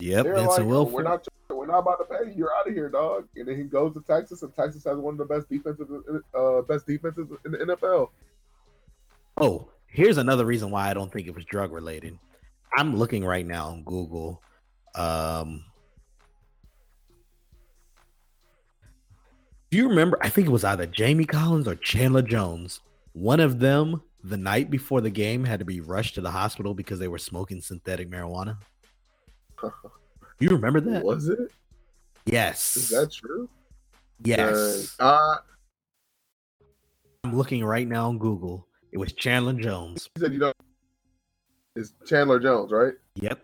Yep, They're Vincent like, "Oh, Wilfork. we're not, we're not about to pay you. You're out of here, dog. And then he goes to Texas, and Texas has one of the best defenses, uh, best defenses in the NFL. Oh, here's another reason why I don't think it was drug related. I'm looking right now on Google. Um, do you remember? I think it was either Jamie Collins or Chandler Jones. One of them, the night before the game, had to be rushed to the hospital because they were smoking synthetic marijuana. You remember that? Was it? Yes. Is that true? yes. Uh, I'm looking right now on Google. It was Chandler Jones. he said you know, it's Chandler Jones, right? Yep.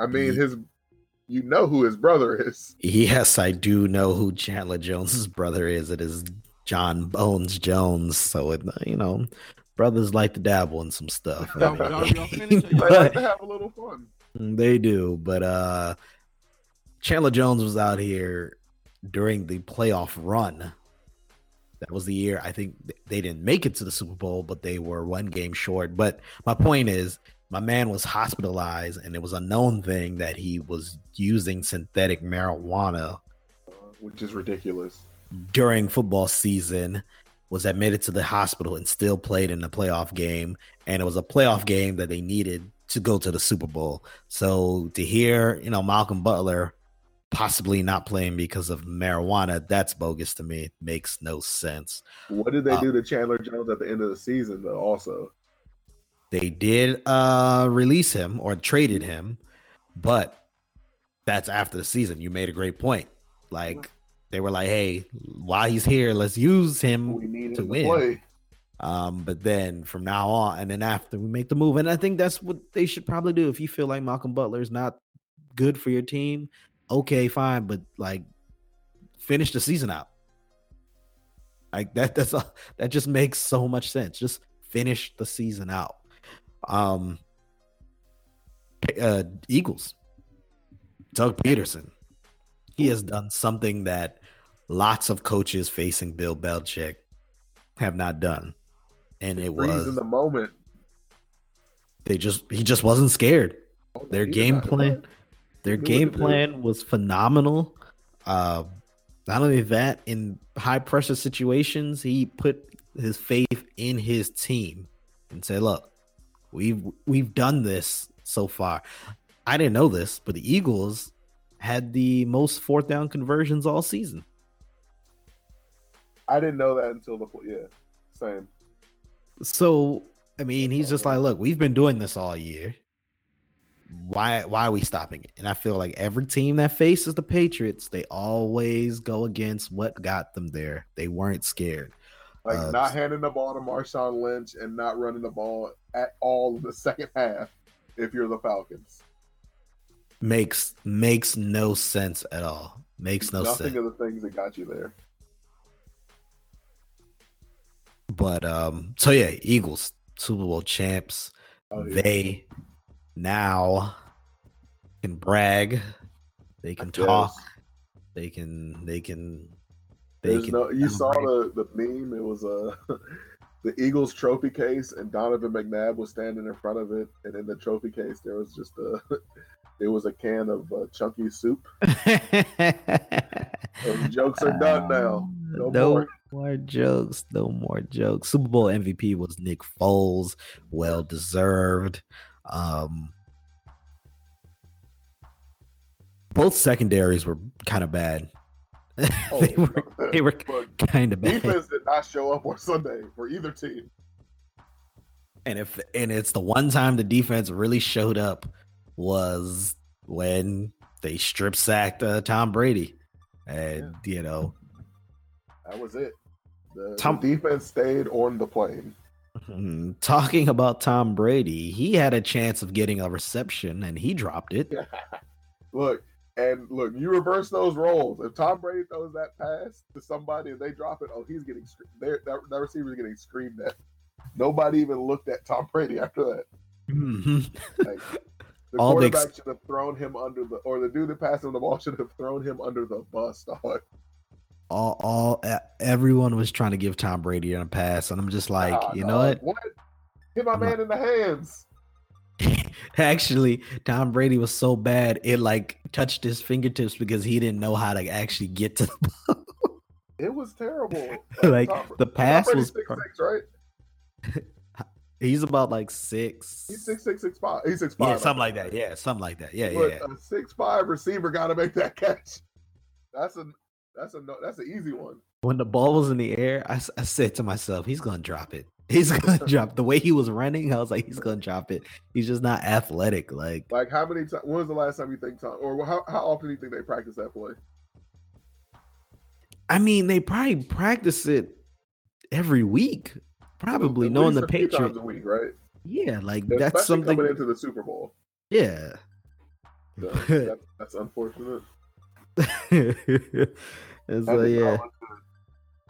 I mean, Ye- his, you know who his brother is. Yes, I do know who Chandler Jones's brother is. It is Jon Bones Jones. So it, you know, brothers like to dabble in some stuff. I Y'all- mean, y'all- y'all finished? They like to have a little fun. they do, but uh Chandler Jones was out here during the playoff run. That was the year I think they didn't make it to the Super Bowl, but they were one game short. But my point is, my man was hospitalized, and it was a known thing that he was using synthetic marijuana Uh, which is ridiculous. During football season was admitted to the hospital and still played in the playoff game and it was a playoff game that they needed to go to the Super Bowl. So to hear, you know, Malcolm Butler possibly not playing because of marijuana, that's bogus to me. It makes no sense. What did they Uh, do to Chandler Jones at the end of the season, though? Also, They did uh release him or traded him, but that's after the season. You made a great point. Like they were like, "Hey, while he's here, let's use him we need to to win. play. Um, but then from now on, and then after we make the move, and I think that's what they should probably do. If you feel like Malcolm Butler is not good for your team, okay, fine, but like finish the season out. Like that, that's a, that just makes so much sense. Just finish the season out. Um, uh, Eagles, Doug Pederson, he has done something that lots of coaches facing Bill Belichick have not done, and it Freeze was in the moment. they just he just wasn't scared. Oh, Their game plan. Their game plan was phenomenal. Uh, not only that, in high pressure situations, he put his faith in his team and said, "Look, we've we've done this so far. I didn't know this, but the Eagles had the most fourth down conversions all season. I didn't know that until the yeah, same. So, I mean, he's just like, look, we've been doing this all year. Why why are we stopping it? And I feel like every team that faces the Patriots, they always go against what got them there. They weren't scared. Like Uh, not handing the ball to Marshawn Lynch and not running the ball at all in the second half. If you're the Falcons, Makes makes no sense at all. Makes no nothing sense. Nothing of the things that got you there. But um, so yeah, Eagles, Super Bowl champs. Oh, yeah. They now can brag. They can talk. They can they can they There's can no. You saw the the meme. It was a. the Eagles trophy case, and Donovan McNabb was standing in front of it, and in the trophy case there was just a, there was a can of uh, chunky soup. Those jokes are done now. No No, more. More. jokes. No more jokes. Super Bowl MVP was Nick Foles. Well deserved. Um, both secondaries were kind of bad. they were they were kind of bad. defense did not show up on Sunday for either team. And if and it's the one time the defense really showed up was when they strip sacked uh, Tom Brady, and you know That was it. The, Tom- the defense stayed on the plane. Hmm, Talking about Tom Brady, he had a chance of getting a reception and he dropped it. look, and look, you reverse those roles. If Tom Brady throws that pass to somebody and they drop it, oh, he's getting that that receiver's getting screamed at. Nobody even looked at Tom Brady after that. Mhm. Like, the All quarterback ex- should have thrown him under the, or the dude that passed him the ball should have thrown him under the bus. Dog. All, all, everyone was trying to give Tom Brady a pass, and I'm just like, Ah, you know what? What? Hit my I'm man in the hands. Actually, Tom Brady was so bad it like touched his fingertips because he didn't know how to actually get to the ball. It was terrible. like Tom- the pass was. six six, right? He's about like six. He's six six six five. He's six five. Yeah, something like that. Yeah, something like that. Yeah, yeah. But yeah. a six five receiver got to make that catch. That's a that's a no, that's an easy one. when the ball was in the air, I, I said to myself, he's gonna drop it. He's gonna drop the way he was running. I was like, he's gonna drop it. He's just not athletic. Like, Like how many times? When was the last time you think Tom? Or how how often do you think they practice that play? I mean, they probably practice it every week. Probably At knowing the a few times Patriots. a week, right? Yeah, like Especially that's something. coming into the Super Bowl. Yeah. So that, that's unfortunate. So yeah,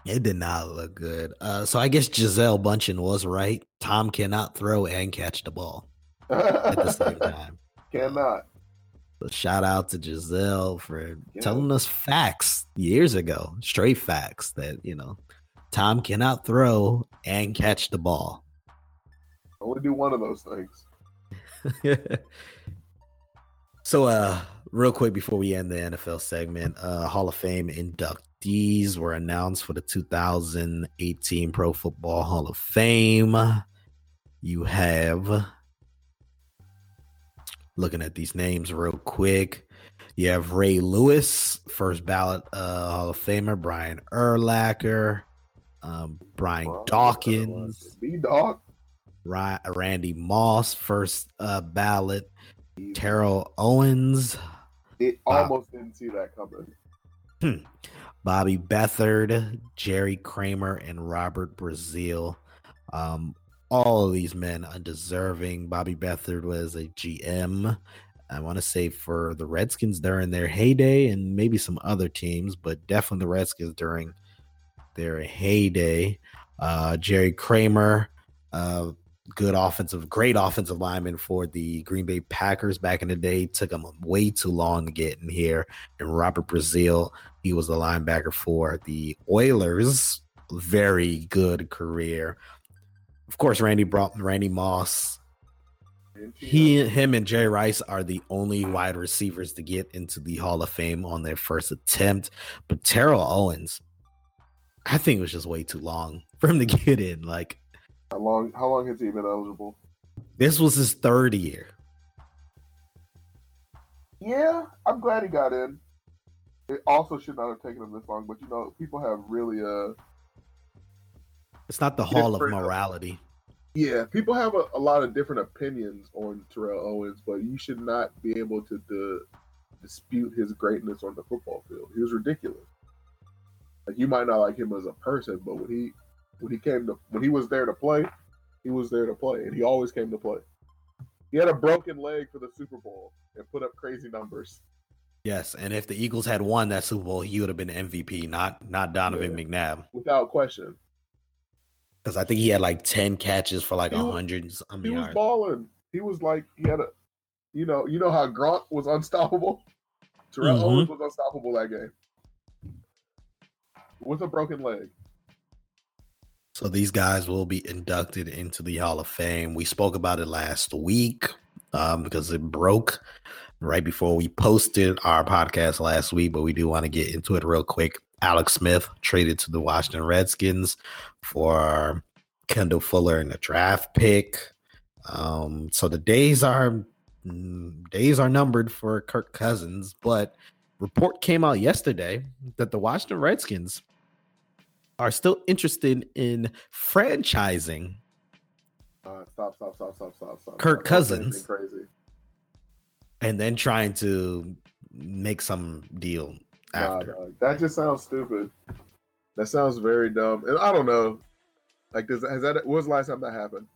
it did not look good. Uh, so I guess Gisele Bündchen was right. Tom cannot throw and catch the ball at the same time. Cannot. So shout out to Gisele for Yeah. telling us facts years ago, straight facts that you know Tom cannot throw and catch the ball. Only do one of those things. so uh real quick before we end the NFL segment, uh Hall of Fame inductees were announced for the 2018 Pro Football Hall of Fame. You have looking at these names real quick. You have Ray Lewis, first ballot uh Hall of Famer, Brian Urlacher, um, Brian Well, Dawkins, B dog. Ry- Randy Moss, first uh, ballot. Terrell Owens, It Wow. almost didn't see that coming. Bobby Beathard, Jerry Kramer, and Robert Brazile. Um, all of these men undeserving. Bobby Beathard was a GM. I want to say for the Redskins during their heyday and maybe some other teams, but definitely the Redskins during their heyday. Uh, Jerry Kramer, uh, good offensive, great offensive lineman for the Green Bay Packers back in the day. Took him way too long to get in here. And Robert Brazile, he was the linebacker for the Oilers. Very good career. Of course, Randy brought Randy Moss. he, him, and Jerry Rice are the only wide receivers to get into the Hall of Fame on their first attempt. But Terrell Owens, I think it was just way too long for him to get in. Like, how long? How long has he been eligible? This was his third year. Yeah, I'm glad he got in. It also should not have taken him this long, but you know, people have really uh It's not the hall of morality. Yeah, people have a, a, lot of different opinions on Terrell Owens, but you should not be able to di- dispute his greatness on the football field. He was ridiculous. Like you might not like him as a person, but when he when he came to when he was there to play, he was there to play, and he always came to play. He had a broken leg for the Super Bowl and put up crazy numbers. Yes, and if the Eagles had won that Super Bowl, he would have been MVP, not not Donovan yeah, McNabb, without question. Because I think he had like ten catches for like a hundred. He was yards. balling. He was like he had a, you know, you know how Gronk was unstoppable. Terrell mm-hmm. Owens was unstoppable that game with a broken leg. So these guys will be inducted into the Hall of Fame. We spoke about it last week um, because it broke right before we posted our podcast last week, but we do want to get into it real quick. Alex Smith traded to the Washington Redskins for Kendall Fuller in a draft pick. Um, so the days are mm, days are numbered for Kirk Cousins, but report came out yesterday that the Washington Redskins are still interested in franchising uh, stop, stop, stop, stop, stop, stop. Kirk Cousins. Crazy. And then trying to make some deal after. Nah, that just sounds stupid. That sounds very dumb. And I don't know. Like, does has that? Was the last time that happened?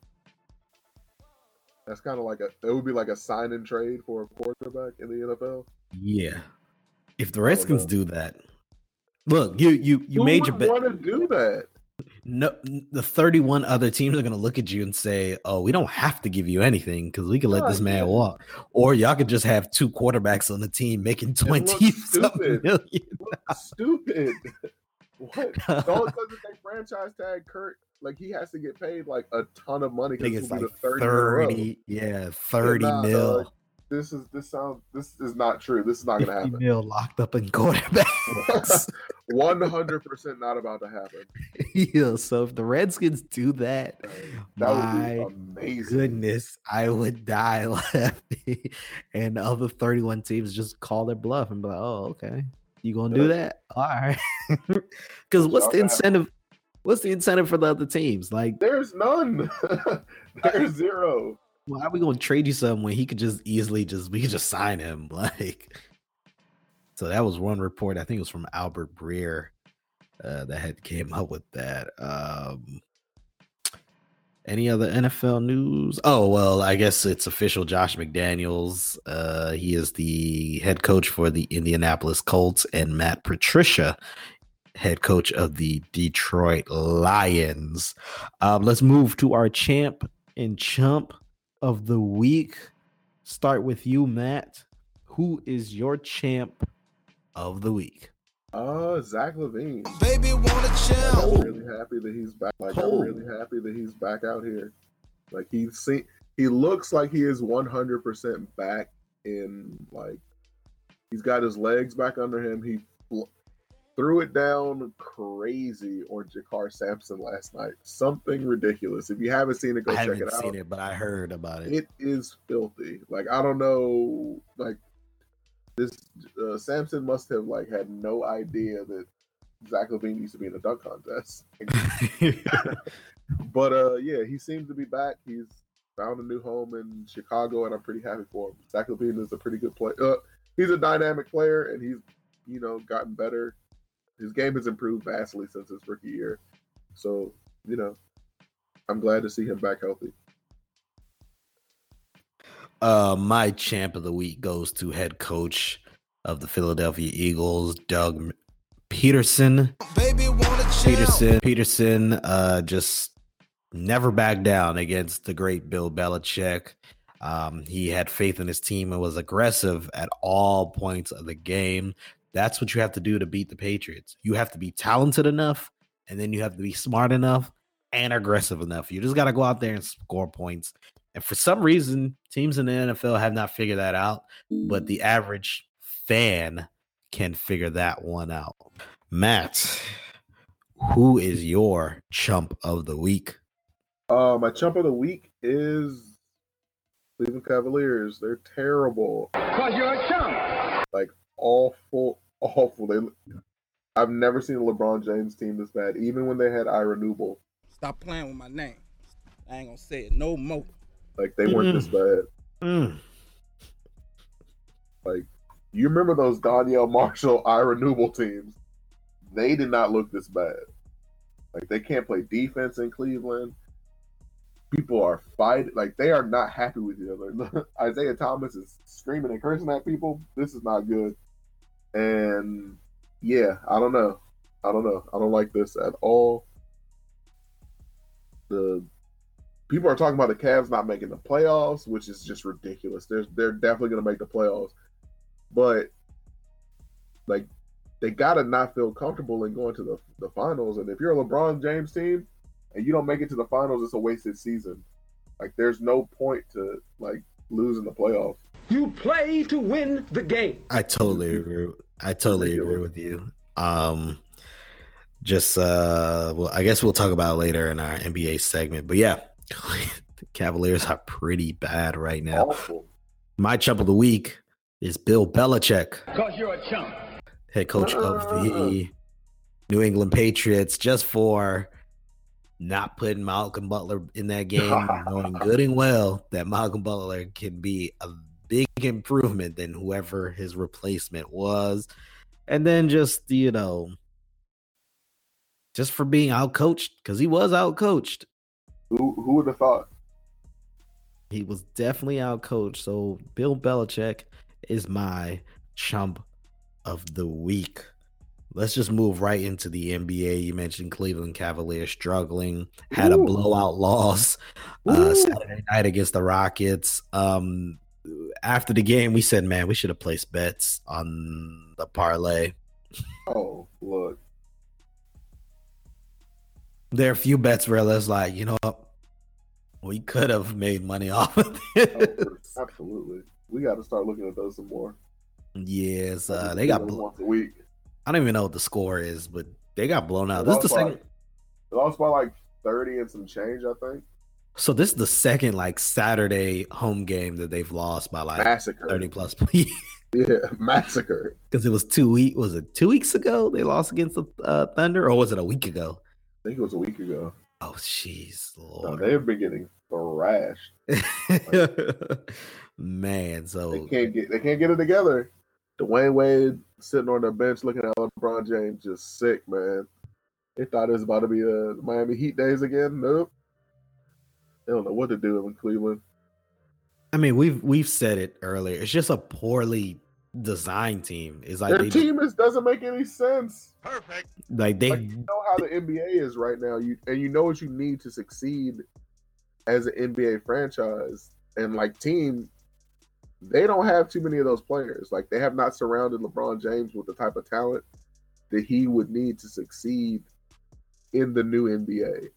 That's kind of like a. It would be like a sign and trade for a quarterback in the NFL. Yeah. If the Redskins do that, Look, you you you Who made your bet. Want to do that? No, the 31 other teams are going to look at you and say, "Oh, we don't have to give you anything because we can let this man walk." Or y'all could just have two quarterbacks on the team making 20 stupid. million. stupid. what? Don't they franchise tag Kirk like he has to get paid like a ton of money because it's like 30, 30 yeah, 30 yeah, nah, mil. This is this sounds this is not true. This is not going to happen. Mil locked up in quarterbacks. One hundred percent not about to happen. Yeah. So if the Redskins do that, that my would be amazing. Goodness, I would die laughing. and the other thirty-one teams just call their bluff and be like, "Oh, okay, you gonna do that? All right." Because what's the incentive? What's the incentive for the other teams? Like, there's none. there's zero why are we gonna trade you something when he could just easily just we could just sign him? Like so that was one report. I think it was from Albert Breer uh, that had came up with that. Um any other NFL news? Oh well, I guess it's official. Josh McDaniels, uh, he is the head coach for the Indianapolis Colts, and Matt Patricia, head coach of the Detroit Lions. Um, let's move to our champ and chump of the week. Start with you, Matt. Who is your champ of the week? Uh, Zach LaVine. Baby, wanna chill. I'm really happy that he's back. Like, I'm really happy that he's back out here. Like, he's seen, he looks like he is 100% back in, like, he's got his legs back under him. He threw it down crazy on JaKarr Sampson last night. Something ridiculous. If you haven't seen it, go I check it out. I haven't seen it, but I heard about it. It is filthy. Like I don't know. Like this, uh, Sampson must have like had no idea that Zach LaVine used to be in a dunk contest. but uh, yeah, he seems to be back. He's found a new home in Chicago, and I'm pretty happy for him. Zach LaVine is a pretty good player. Uh, he's a dynamic player, and he's you know gotten better his game has improved vastly since his rookie year. So, you know, I'm glad to see him back healthy. Uh, my champ of the week goes to head coach of the Philadelphia Eagles, Doug Peterson. Baby, Peterson, Pederson, uh, just never backed down against the great Bill Belichick. Um, he had faith in his team and was aggressive at all points of the game. That's what you have to do to beat the Patriots. You have to be talented enough, and then you have to be smart enough and aggressive enough. You just got to go out there and score points. And for some reason, teams in the NFL have not figured that out, but the average fan can figure that one out. Matt, who is your chump of the week? Uh, my chump of the week is Cleveland Cavaliers. They're terrible. Cause you're a chump. Like awful, awful. They, I've never seen a LeBron James team this bad. Even when they had Ira Newble, Stop playing with my name. I ain't gonna say it no more. like they weren't this bad. Mm. Like you remember those Donyell Marshall, Ira Newble teams? They did not look this bad. Like they can't play defense in Cleveland. People are fighting. Like they are not happy with each other. Isaiah Thomas is screaming and cursing at people. This is not good. And yeah, I don't know. I don't know. I don't like this at all. The people are talking about the Cavs not making the playoffs, which is just ridiculous. They're they're definitely going to make the playoffs, but like they gotta not feel comfortable in going to the the finals. And if you're a LeBron James team and you don't make it to the finals, it's a wasted season. Like there's no point to like losing the playoffs. You play to win the game. I totally agree. I totally agree with you. Um, just uh, well, I guess we'll talk about it later in our NBA segment. But yeah, the Cavaliers are pretty bad right now. Awful. My chump of the week is Bill Belichick, Cause you're a chump. head coach of the New England Patriots, just for not putting Malcolm Butler in that game, knowing good and well that Malcolm Butler can be a big improvement than whoever his replacement was. And then just, you know, just for being outcoached, because he was outcoached. Who who would have thought? He was definitely outcoached. So Bill Belichick is my chump of the week. Let's just move right into the NBA. You mentioned Cleveland Cavaliers struggling, had a blowout loss uh, Saturday night against the Rockets. Um, after the game, we said, "Man, we should have placed bets on the parlay." Oh, look. There are a few bets where it's like, you know, what? we could have made money off of Oh, absolutely. We got to start looking at those some more. yes, uh, they got. Blo- once a week. I don't even know what the score is, but they got blown out. They This is the lost by- second. They lost by like thirty and some change, I think. So this is the second like Saturday home game that they've lost by like Massacre. thirty plus points. Yeah, massacre. Because it was two week was it two weeks ago they lost against the uh, Thunder, or was it a week ago? I think it was a week ago. Oh, jeez, No, Lord, they've been getting thrashed. man. So They can't get they can't get it together. Dwyane Wade sitting on the bench looking at LeBron James, just sick, man. They thought it was about to be uh, Miami Heat days again. Nope. They don't know what to do in Cleveland. I mean, we've we've said it earlier. It's just a poorly designed team. It's like Their they team is doesn't make any sense. Perfect. Like they Like, you know how the NBA is right now, you and you know what you need to succeed as an NBA franchise and like team. They don't have too many of those players. Like they have not surrounded LeBron James with the type of talent that he would need to succeed in the new NBA.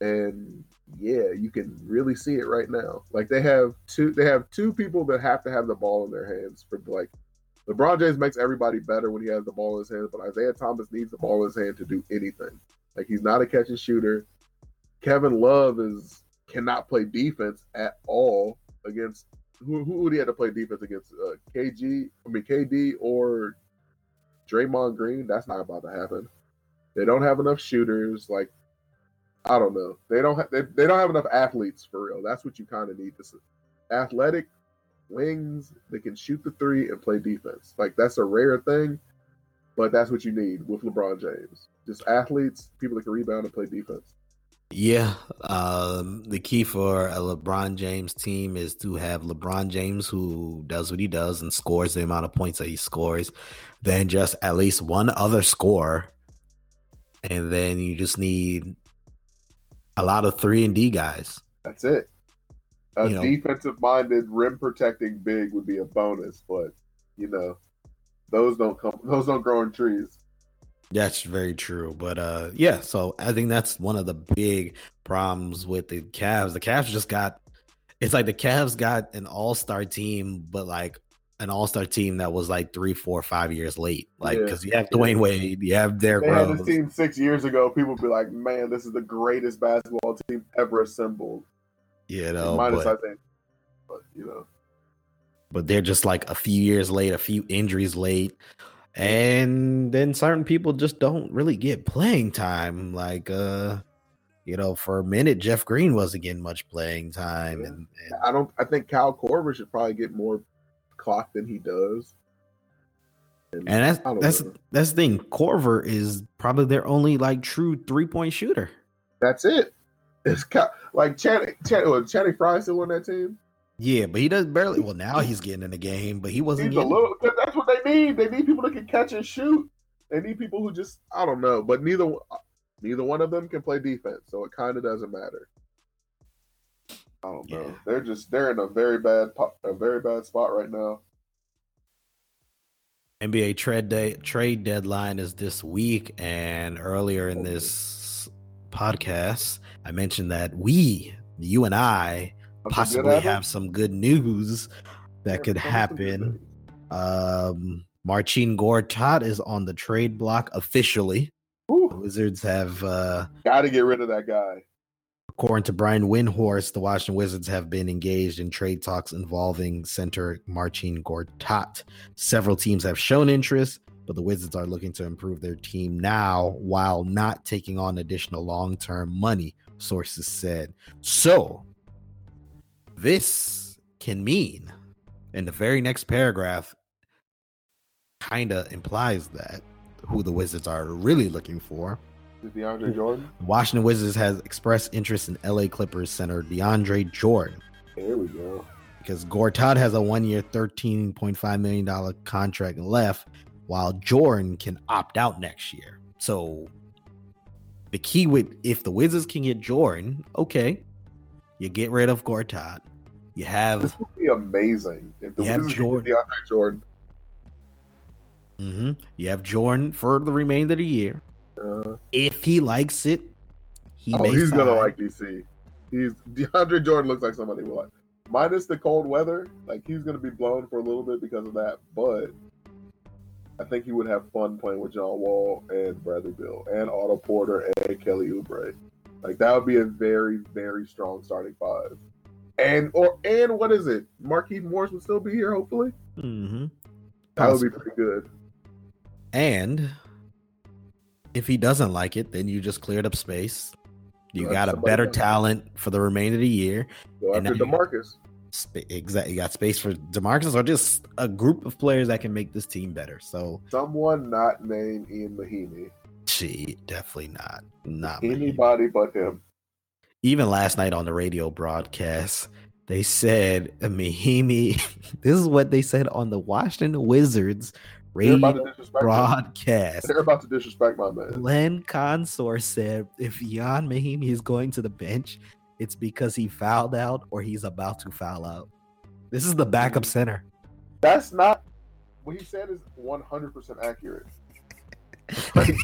And yeah, you can really see it right now. Like they have two they have two people that have to have the ball in their hands for like LeBron James makes everybody better when he has the ball in his hands, but Isaiah Thomas needs the ball in his hand to do anything. Like he's not a catch and shooter. Kevin Love is cannot play defense at all against who who would he have to play defense against? Uh, KG, I mean KD or Draymond Green. That's not about to happen. They don't have enough shooters. Like I don't know. They don't have they, they don't have enough athletes for real. That's what you kind of need. This athletic wings that can shoot the three and play defense. Like that's a rare thing, but that's what you need with LeBron James. Just athletes, people that can rebound and play defense. Yeah, um, the key for a LeBron James team is to have LeBron James who does what he does and scores the amount of points that he scores, then just at least one other score, and then you just need a lot of three and D guys. That's it. A You know. defensive minded rim protecting big would be a bonus, but you know, those don't come those don't grow in trees. That's very true. But uh yeah, so I think that's one of the big problems with the Cavs. The Cavs just got It's like the Cavs got an all star team, but like an all star team that was like three, four, five years late. Like Yeah. because you have Dwyane Wade, you have Derrick They had Rose. this team six years ago. People would be like, "Man, this is the greatest basketball team ever assembled." You know, Minus, but, I think, but you know, but they're just like a few years late, a few injuries late. And then certain people just don't really get playing time. Like uh, you know, for a minute, Jeff Green wasn't getting much playing time. Yeah. And, and I don't. I think Cal Korver should probably get more clock than he does. and that's that's know. that's the thing. Korver is probably their only like true three point shooter. That's it. It's Cal, like Channing. Channing, was Channing Frye still on that team? Yeah, but he does barely. Well, now he's getting in the game, but he wasn't He's a little. That's what they need. They need people that can catch and shoot. They need people who just. I don't know, but neither neither one of them can play defense, so it kind of doesn't matter. I don't know. Yeah. They're just they're in a very bad po- a very bad spot right now. NBA trade day trade deadline is this week, and earlier in this podcast, I mentioned that we, you and I, possibly have some good news that could tell me some good happen. Um, Marcin Gortat is on the trade block officially. The Wizards have, uh, Gotta get rid of that guy. According to Brian Windhorst, the Washington Wizards have been engaged in trade talks involving center Marcin Gortat. Several teams have shown interest, but the Wizards are looking to improve their team now while not taking on additional long term money, sources said. So, this can mean, in the very next paragraph, kind of implies that who the Wizards are really looking for. DeAndre Jordan? The Washington Wizards has expressed interest in LA Clippers center DeAndre Jordan Here we go. because Gortat has a one-year, thirteen point five million dollar contract left, while Jordan can opt out next year. So the key with if the Wizards can get Jordan, okay, you get rid of Gortat. You have This would be amazing if the Wizards Jordan. get DeAndre Jordan. mhm, you have Jordan for the remainder of the year. Uh, If he likes it, he oh, he's gonna like DC. He's DeAndre Jordan looks like somebody will like. Minus the cold weather, like he's gonna be blown for a little bit because of that, but I think he would have fun playing with John Wall and Bradley Beal and Otto Porter and Kelly Oubre. Like that would be a very, very strong starting five. And or and what is it? Markieff Morris would still be here, hopefully. Mm-hmm. That would be pretty good. And if he doesn't like it, then you just cleared up space. You got a better else. talent for the remainder of the year. Go And after Demarcus. Sp- exactly, you got space for Demarcus or just a group of players that can make this team better. So, Someone not named Ian Mahinmi. gee, definitely not, not. Anybody but him. Even last night on the radio broadcast, they said Mahinmi. This is what they said on the Washington Wizards radio broadcast. They're about to disrespect my man. Glenn Consor said if Jan Mahinmi is going to the bench, it's because he fouled out or he's about to foul out. This is the backup center. That's not what he said is 100% accurate. Like,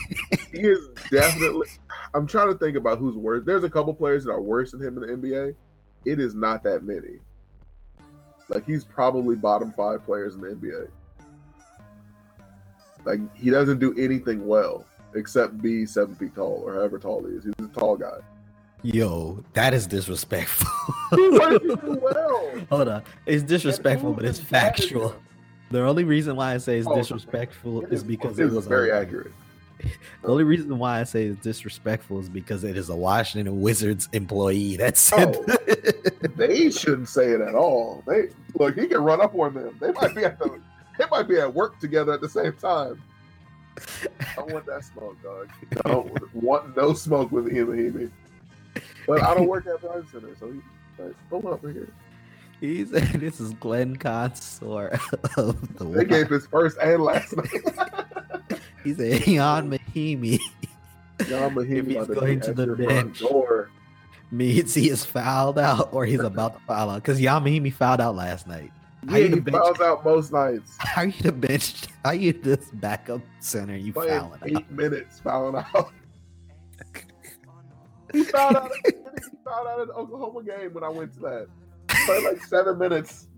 he is definitely. I'm trying to think about who's worse. There's a couple players that are worse than him in the NBA. It is not that many. Like he's probably bottom five players in the NBA. Like he doesn't do anything well except be seven feet tall or however tall he is. He's a tall guy. Yo, that is disrespectful. What does he do well? Hold on. It's disrespectful, but it's who's better than factual. The only reason why I say it's Oh, disrespectful It is because it was very a- accurate. The only reason why I say it's disrespectful is because it is a Washington Wizards employee. That's Oh. it. They shouldn't say it at all. They look, he can run up on them. They might be at the they might be at work together at the same time. I want that smoke, dog. I don't want no smoke with him and But I don't work at Verizon Center, so he like, hold up here. He said this is Glenn Consor of the They gave his first and last name. He said Jan Mahinmi John Mahinmi If he's going to the bench. Door. means he is fouled out or he's about to foul out. Because Jan Mahinmi fouled out last night. Yeah, you he fouls out most nights. How you the bench? How you this backup center? You Playing fouling eight out? minutes fouling out. he fouled out. He fouled out at the Oklahoma game when I went to that. played like seven minutes.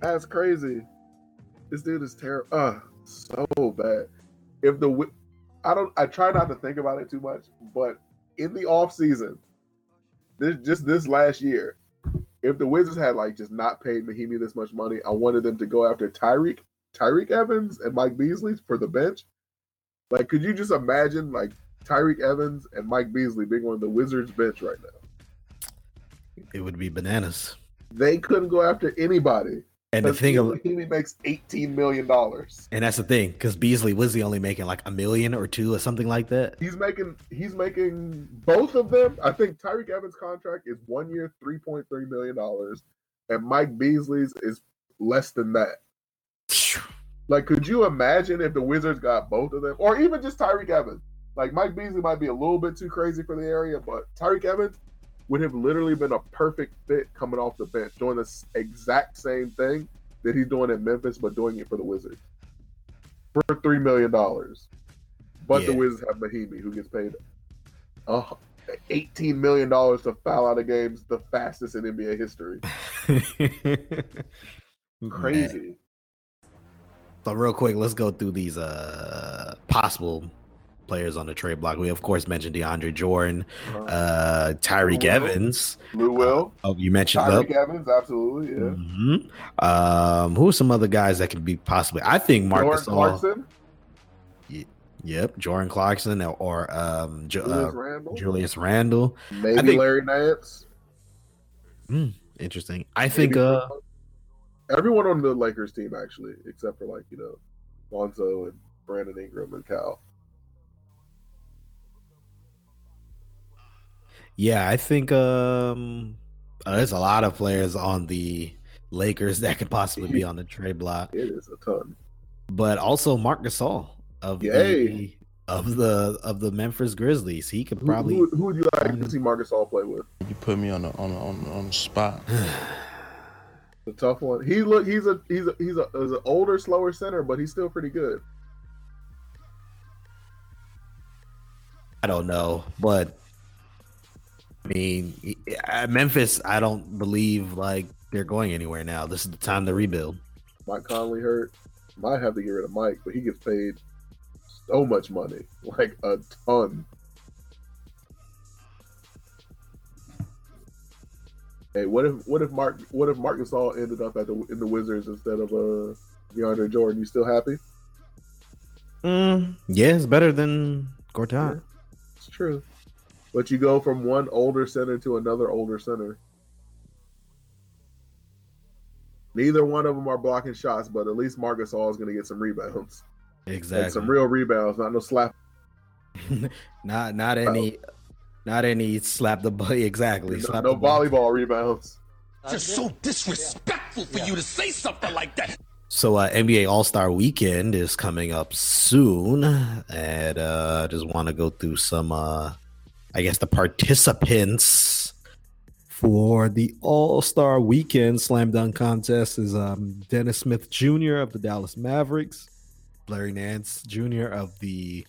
That's crazy. This dude is terrible. Uh, so bad. If the I don't I try not to think about it too much, but in the off season, this just this last year, if the Wizards had like just not paid Mahinmi this much money, I wanted them to go after Tyreke, Tyreke Evans and Mike Beasley for the bench. Like, could you just imagine like Tyreke Evans and Mike Beasley being on the Wizards bench right now? It would be bananas. They couldn't go after anybody. And the thing, of, Mahinmi makes eighteen million dollars. and that's the thing, because Beasley was he only making like a million or two or something like that. He's making he's making both of them. I think Tyreke Evans' contract is one year, three point three million dollars, and Mike Beasley's is less than that. Like, could you imagine if the Wizards got both of them, or even just Tyreke Evans? Like, Mike Beasley might be a little bit too crazy for the area, but Tyreke Evans would have literally been a perfect fit coming off the bench, doing the exact same thing that he's doing in Memphis, but doing it for the Wizards for three million dollars. But the Wizards have Mahinmi, who gets paid uh, eighteen million dollars to foul out of games, the fastest in NBA history. Crazy. So real quick, let's go through these uh possible players on the trade block. We of course mentioned DeAndre Jordan, Uh, uh Tyreke Lou Evans. Lou Will, Oh, you mentioned Tyreke the Evans, absolutely, yeah. Mhm. Um, who are some other guys that could be possibly? I think Marcus. All, Clarkson, yep, Jordan Clarkson or, or um, Ju- Julius uh, Randle, Julius Randle. maybe think- Larry Nance. Interesting. I think. Uh, everyone on the Lakers team actually, except for like you know, Lonzo and Brandon Ingram and Cal. Yeah, I think. Um, uh, there's a lot of players on the Lakers that could possibly be on the trade block, It is a ton. but also Marc Gasol of the of the of the Memphis Grizzlies. He could probably. who, who would you like to see Marc Gasol play with? You put me on the on the, on the, on the spot. The tough one. He look. He's a he's a he's a he's an older, slower center, but he's still pretty good. I don't know, but I mean, uh, Memphis. I don't believe like they're going anywhere now. This is the time to rebuild. Mike Conley hurt. Might have to get rid of Mike, but he gets paid so much money, like a ton. Hey, what if what if Mark what if Marc Gasol ended up at the in the Wizards instead of uh DeAndre Jordan? You still happy? Mm, yeah, it's better than Gortat. It's true. But you go from one older center to another older center. Neither one of them are blocking shots, but at least Marc Gasol is going to get some rebounds. And Exactly. some real rebounds, not no slap. not not any, not any slap the body. Exactly. No, Slap no the ball. volleyball rebounds. Just so disrespectful for you to say something like that. So uh, NBA All Star Weekend is coming up soon, and uh, I just want to go through some, uh, I guess, the participants for the All Star Weekend Slam Dunk Contest is um, Dennis Smith Jr. of the Dallas Mavericks, Larry Nance Jr. of the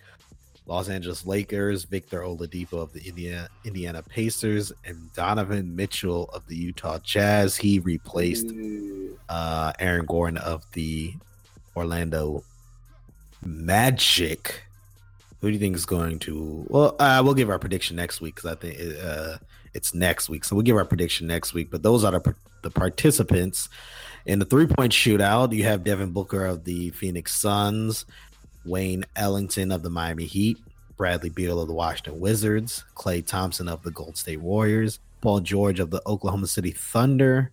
Los Angeles Lakers, Victor Oladipo of the Indiana Indiana Pacers, and Donovan Mitchell of the Utah Jazz. He replaced uh, Aaron Gordon of the Orlando Magic. Who do you think is going to? Well, uh, we'll give our prediction next week because I think uh, it's next week. So we'll give our prediction next week. But those are the, the participants in the three point shootout. You have Devin Booker of the Phoenix Suns, Wayne Ellington of the Miami Heat, Bradley Beal of the Washington Wizards, Klay Thompson of the Golden State Warriors, Paul George of the Oklahoma City Thunder,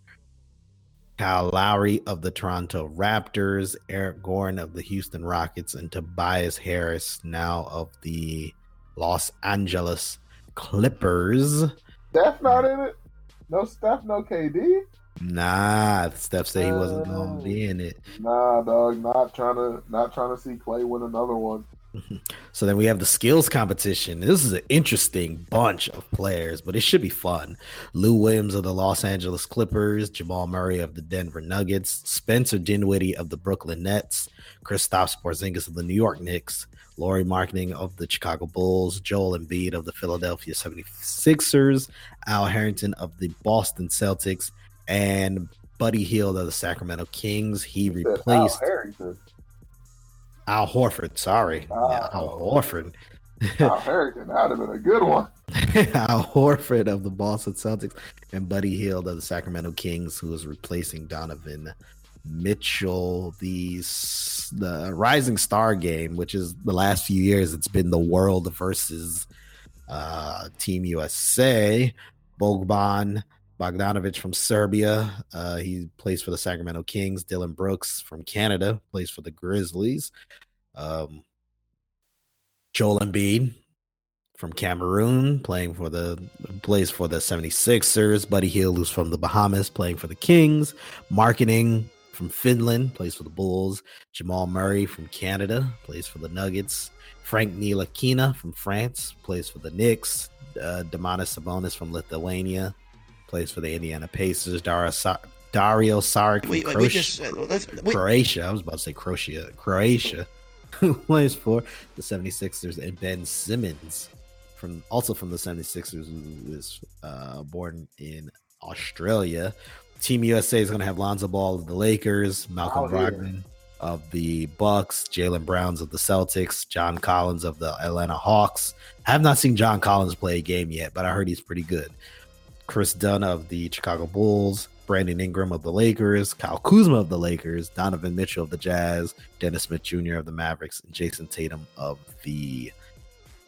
Kyle Lowry of the Toronto Raptors, Eric Gordon of the Houston Rockets, and Tobias Harris now of the Los Angeles Clippers. Steph not in it. No Steph, no KD. Nah, Steph said he wasn't Oh. to be in it. Nah, dog. Not trying to not trying to see Klay win another one. So then we have the skills competition. This is an interesting bunch of players, but it should be fun. Lou Williams of the Los Angeles Clippers, Jamal Murray of the Denver Nuggets, Spencer Dinwiddie of the Brooklyn Nets, Kristaps Porzingis of the New York Knicks, Lauri Markkanen of the Chicago Bulls, Joel Embiid of the Philadelphia 76ers, Al Harrington of the Boston Celtics, and Buddy Hield of the Sacramento Kings. He Said Al replaced Harrington. Al Horford. Sorry. Yeah, Al Horford. Al Harrington, that'd have been a good one. Al Horford of the Boston Celtics and Buddy Hield of the Sacramento Kings, who is replacing Donovan Mitchell. The the Rising Star game, which is the last few years, it's been the world versus uh, Team USA. Bogdan Bogdanovich from Serbia. Uh, he plays for the Sacramento Kings. Dillon Brooks from Canada plays for the Grizzlies. Um, Joel Embiid from Cameroon playing for the plays for the 76ers. Buddy Hield, who's from the Bahamas, playing for the Kings. Markkanen from Finland, plays for the Bulls. Jamal Murray from Canada, plays for the Nuggets. Frank Ntilikina from France, plays for the Knicks. Uh, Domantas Sabonis from Lithuania, plays for the Indiana Pacers. Dario, Sa- Dario Saric from Wait, wait, we Croatia. just uh, let's, wait, Croatia. I was about to say Croatia. Croatia who plays for the 76ers and Ben Simmons from also from the 76ers who is uh, born in Australia. Team USA is going to have Lonzo Ball of the Lakers, Malcolm Oh, yeah. Brogdon of the Bucks, Jaylen Browns of the Celtics, John Collins of the Atlanta Hawks. I have not seen John Collins play a game yet, but I heard he's pretty good. Kris Dunn of the Chicago Bulls, Brandon Ingram of the Lakers, Kyle Kuzma of the Lakers, Donovan Mitchell of the Jazz, Dennis Smith Jr. of the Mavericks, and Jayson Tatum of the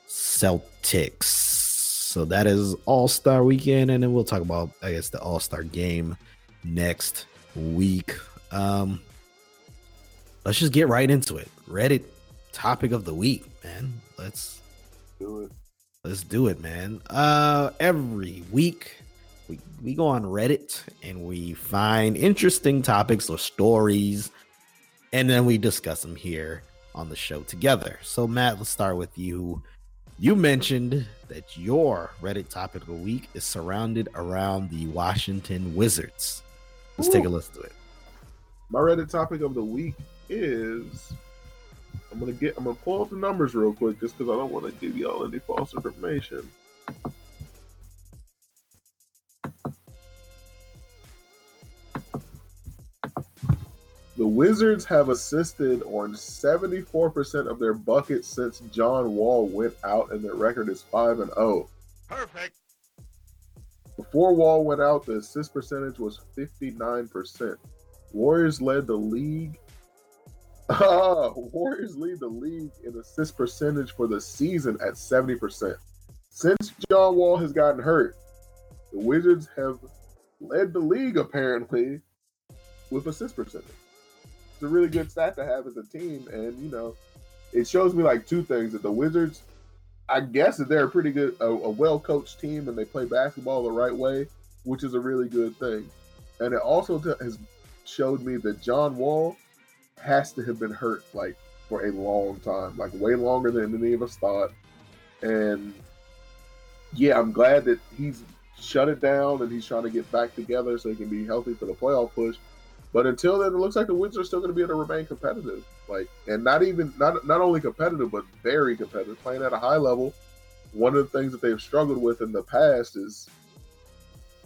Celtics. So that is All Star Weekend, and then we'll talk about, I guess, the All Star Game next week. Um, let's just get right into it. Reddit topic of the week, man. Let's Do it. Let's do it, man. Uh every week we, go on Reddit and we find interesting topics or stories and then we discuss them here on the show together. So Matt, let's start with you. You mentioned that your Reddit topic of the week is surrounded around the Washington Wizards. Let's take a listen to it. My Reddit topic of the week is I'm gonna get I'm gonna pull up the numbers real quick just because I don't want to give y'all any false information. The Wizards have assisted on 74% of their buckets since John Wall went out, and their record is 5 and 0. Perfect. Before Wall went out, the assist percentage was 59%. Warriors led the league. Ah, Warriors lead the league in assist percentage for the season at 70%. Since John Wall has gotten hurt, the Wizards have led the league apparently with assist percentage. A really good stat to have as a team, and you know, it shows me like two things that the Wizards I guess that they're a pretty good, a, a well coached team, and they play basketball the right way, which is a really good thing. And it also t- has showed me that John Wall has to have been hurt like for a long time, like way longer than any of us thought. And yeah, I'm glad that he's shut it down and he's trying to get back together so he can be healthy for the playoff push. But until then, it looks like the Wizards are still going to be able to remain competitive. Like, and not even not not only competitive, but very competitive, playing at a high level. One of the things that they've struggled with in the past is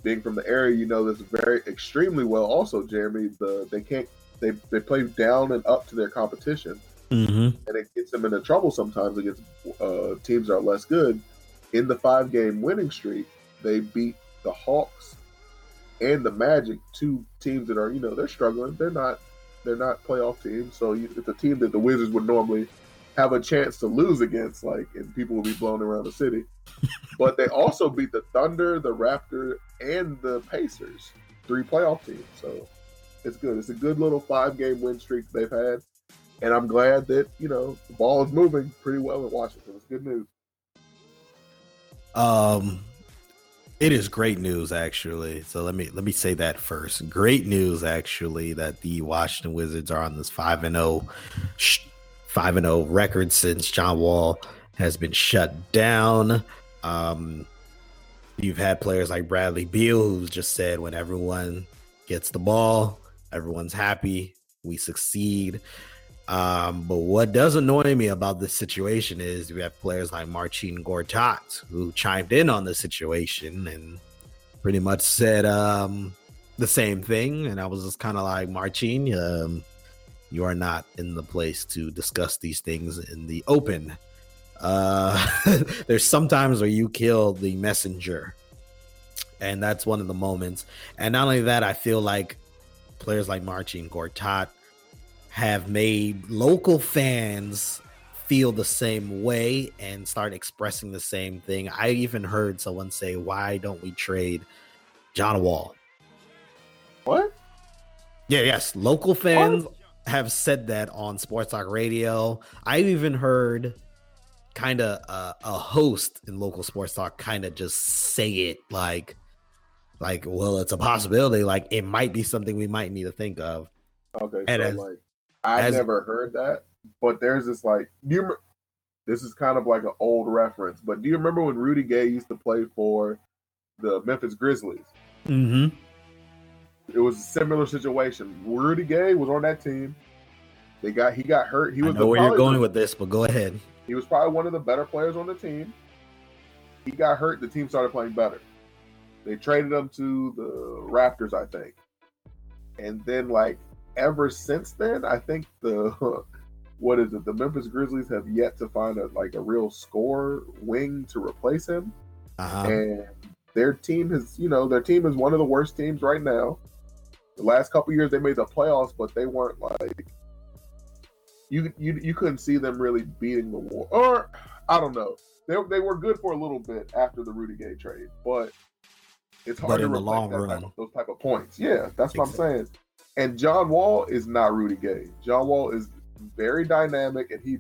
being from the area. You know, that's very extremely well. Also, Jeremy, the they can't they they play down and up to their competition, Mm-hmm. and it gets them into trouble sometimes against uh, teams that are less good. In the five game winning streak, they beat the Hawks and the Magic, two teams that are you know they're struggling. They're not they're not playoff teams, so you, it's a team that the Wizards would normally have a chance to lose against, like, and people will be blown around the city. but they also beat the Thunder, the Raptor, and the Pacers, three playoff teams. So it's good. It's a good little five game win streak they've had. And I'm glad that, you know, the ball is moving pretty well in Washington. It's good news. Um, it is great news actually. So let me let me say that first. Great news actually that the Washington Wizards are on this five and zero 5 and 0 record since John Wall has been shut down. Um, you've had players like Bradley Beal, who's just said when everyone gets the ball, everyone's happy, we succeed. Um, but what does annoy me about this situation is we have players like Marcin Gortat who chimed in on the situation and pretty much said um, the same thing. And I was just kind of like, Marcin, um, you are not in the place to discuss these things in the open. Uh, there's sometimes where you kill the messenger, and that's one of the moments. And not only that, I feel like players like Marcin Gortat have made local fans feel the same way and start expressing the same thing. I even heard someone say, "Why don't we trade John Wall?" What? Yeah, yes, local fans have said that on Sports Talk Radio. I even heard kind of uh, a host in local sports talk kind of just say it like like well it's a possibility like it might be something we might need to think of Okay, And so as- like I as- never heard that, but there's this like do you this is kind of like an old reference, but do you remember when Rudy Gay used to play for the Memphis Grizzlies? mm-hmm. It was a similar situation. Rudy Gay was on that team. They got he got hurt. He was i know where you're going with this but go ahead He was probably one of the better players on the team. He got hurt. The team started playing better. They traded him to the Raptors, I think. And then, like, ever since then, I think the what is it? The Memphis Grizzlies have yet to find a like a real score wing to replace him. uh-huh. And their team has, you know, their team is one of the worst teams right now. The last couple years they made the playoffs, but they weren't like you you you couldn't see them really beating the war. Or I don't know. They they were good for a little bit after the Rudy Gay trade, but it's hard But to in the long run. type of, those type of points. Yeah, that's what I'm saying. And John Wall is not Rudy Gay. John Wall is very dynamic, and he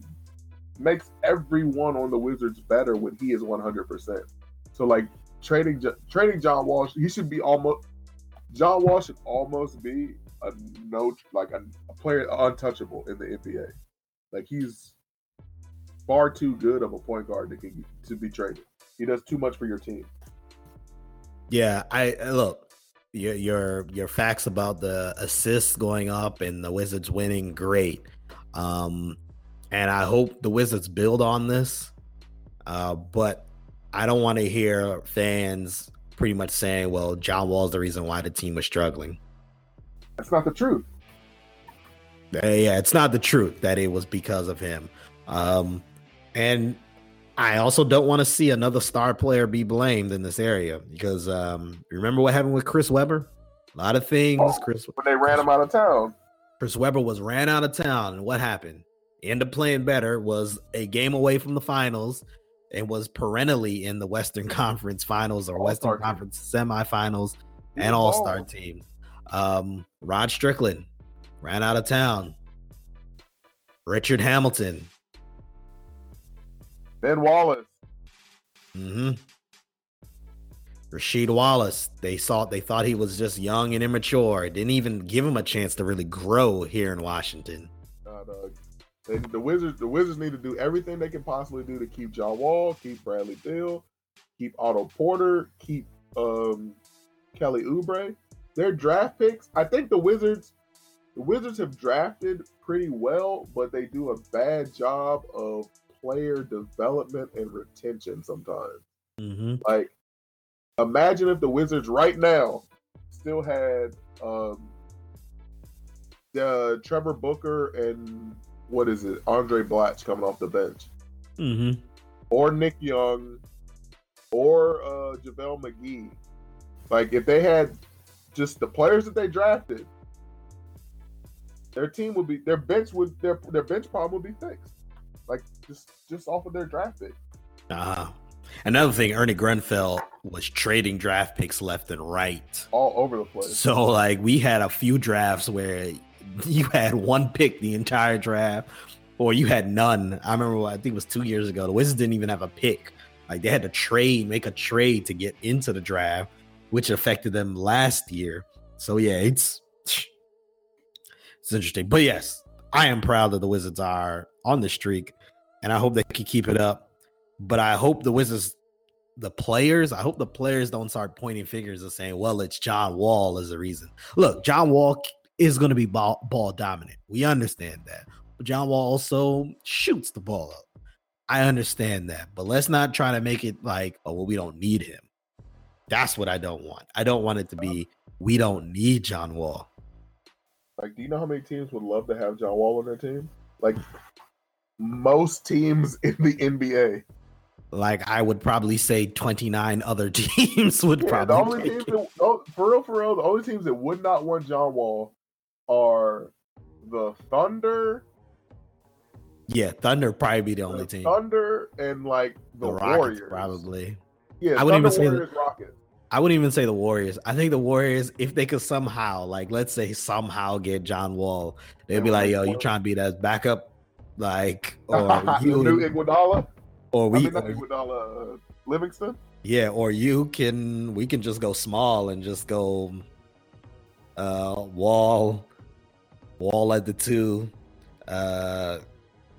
makes everyone on the Wizards better when he is 100. percent So like trading trading John Wall, he should be almost John Wall should almost be a no like a, a player untouchable in the NBA. Like he's far too good of a point guard to to be traded. He does too much for your team. yeah i look your your your facts about the assists going up and the wizards winning great um and i hope the wizards build on this uh but i don't want to hear fans pretty much saying well john wall's the reason why the team was struggling That's not the truth. Uh, yeah, it's not the truth that it was because of him. Um, and I also don't want to see another star player be blamed in this area because um, remember what happened with Chris Webber? A lot of things. Chris When they ran him out of town, Chris Webber was ran out of town, and what happened? Ended up playing better. Was a game away from the finals, and was perennially in the Western Conference Finals or All-Star Western team. Conference semifinals and All Star team. Um, Rod Strickland ran out of town. Richard Hamilton. Ben Wallace. Mm-hmm. Rasheed Wallace. They saw they thought he was just young and immature. Didn't even give him a chance to really grow here in Washington. Nah, dog. They, the Wizards, the Wizards need to do everything they can possibly do to keep John Wall, keep Bradley Beal, keep Otto Porter, keep um, Kelly Oubre. Their draft picks, I think the Wizards, the Wizards have drafted pretty well, but they do a bad job of player development and retention sometimes. Mm-hmm. Like, imagine if the Wizards right now still had um, the Trevor Booker and what is it, Andray Blatche coming off the bench, Mm-hmm. or Nick Young, or uh, JaVale McGee. Like, if they had just the players that they drafted, their team would be their bench would their their bench problem would be fixed. Just just off of their draft pick. Uh-huh. Another thing, Ernie Grunfeld was trading draft picks left and right. all over the place. So like we had a few drafts where you had one pick the entire draft, or you had none. I remember I think it was two years ago. The Wizards didn't even have a pick. Like they had to trade, make a trade to get into the draft, which affected them last year. So yeah, it's it's interesting. But yes, I am proud that the Wizards are on the streak, and I hope they can keep it up. But I hope the Wizards, the players, I hope the players don't start pointing fingers and saying, "Well, it's John Wall as the reason." Look, John Wall is going to be ball, ball dominant. We understand that, but John Wall also shoots the ball up. I understand that, but let's not try to make it like, "Oh, well, we don't need him." That's what I don't want. I don't want it to be we don't need John Wall. Like, do you know how many teams would love to have John Wall on their team? Like, most teams in the NBA. Like I would probably say 29 other teams would Yeah, the probably only take teams that, oh, for real, for real, the only teams that would not want John Wall are the Thunder, Yeah, Thunder probably be the only the team. Thunder, and like the, The Rockets Warriors. probably. Yeah, I wouldn't even say the- Warriors, Rockets. I wouldn't even say the Warriors. I think the Warriors, if they could somehow, like, let's say somehow get John Wall, they'd be like, "Yo, you trying to be that backup, like, or you, new Iguodala. or I we, mean, not Iguodala, uh, Livingston. yeah, or you can, we can just go small and just go, uh, Wall, Wall at the two, uh,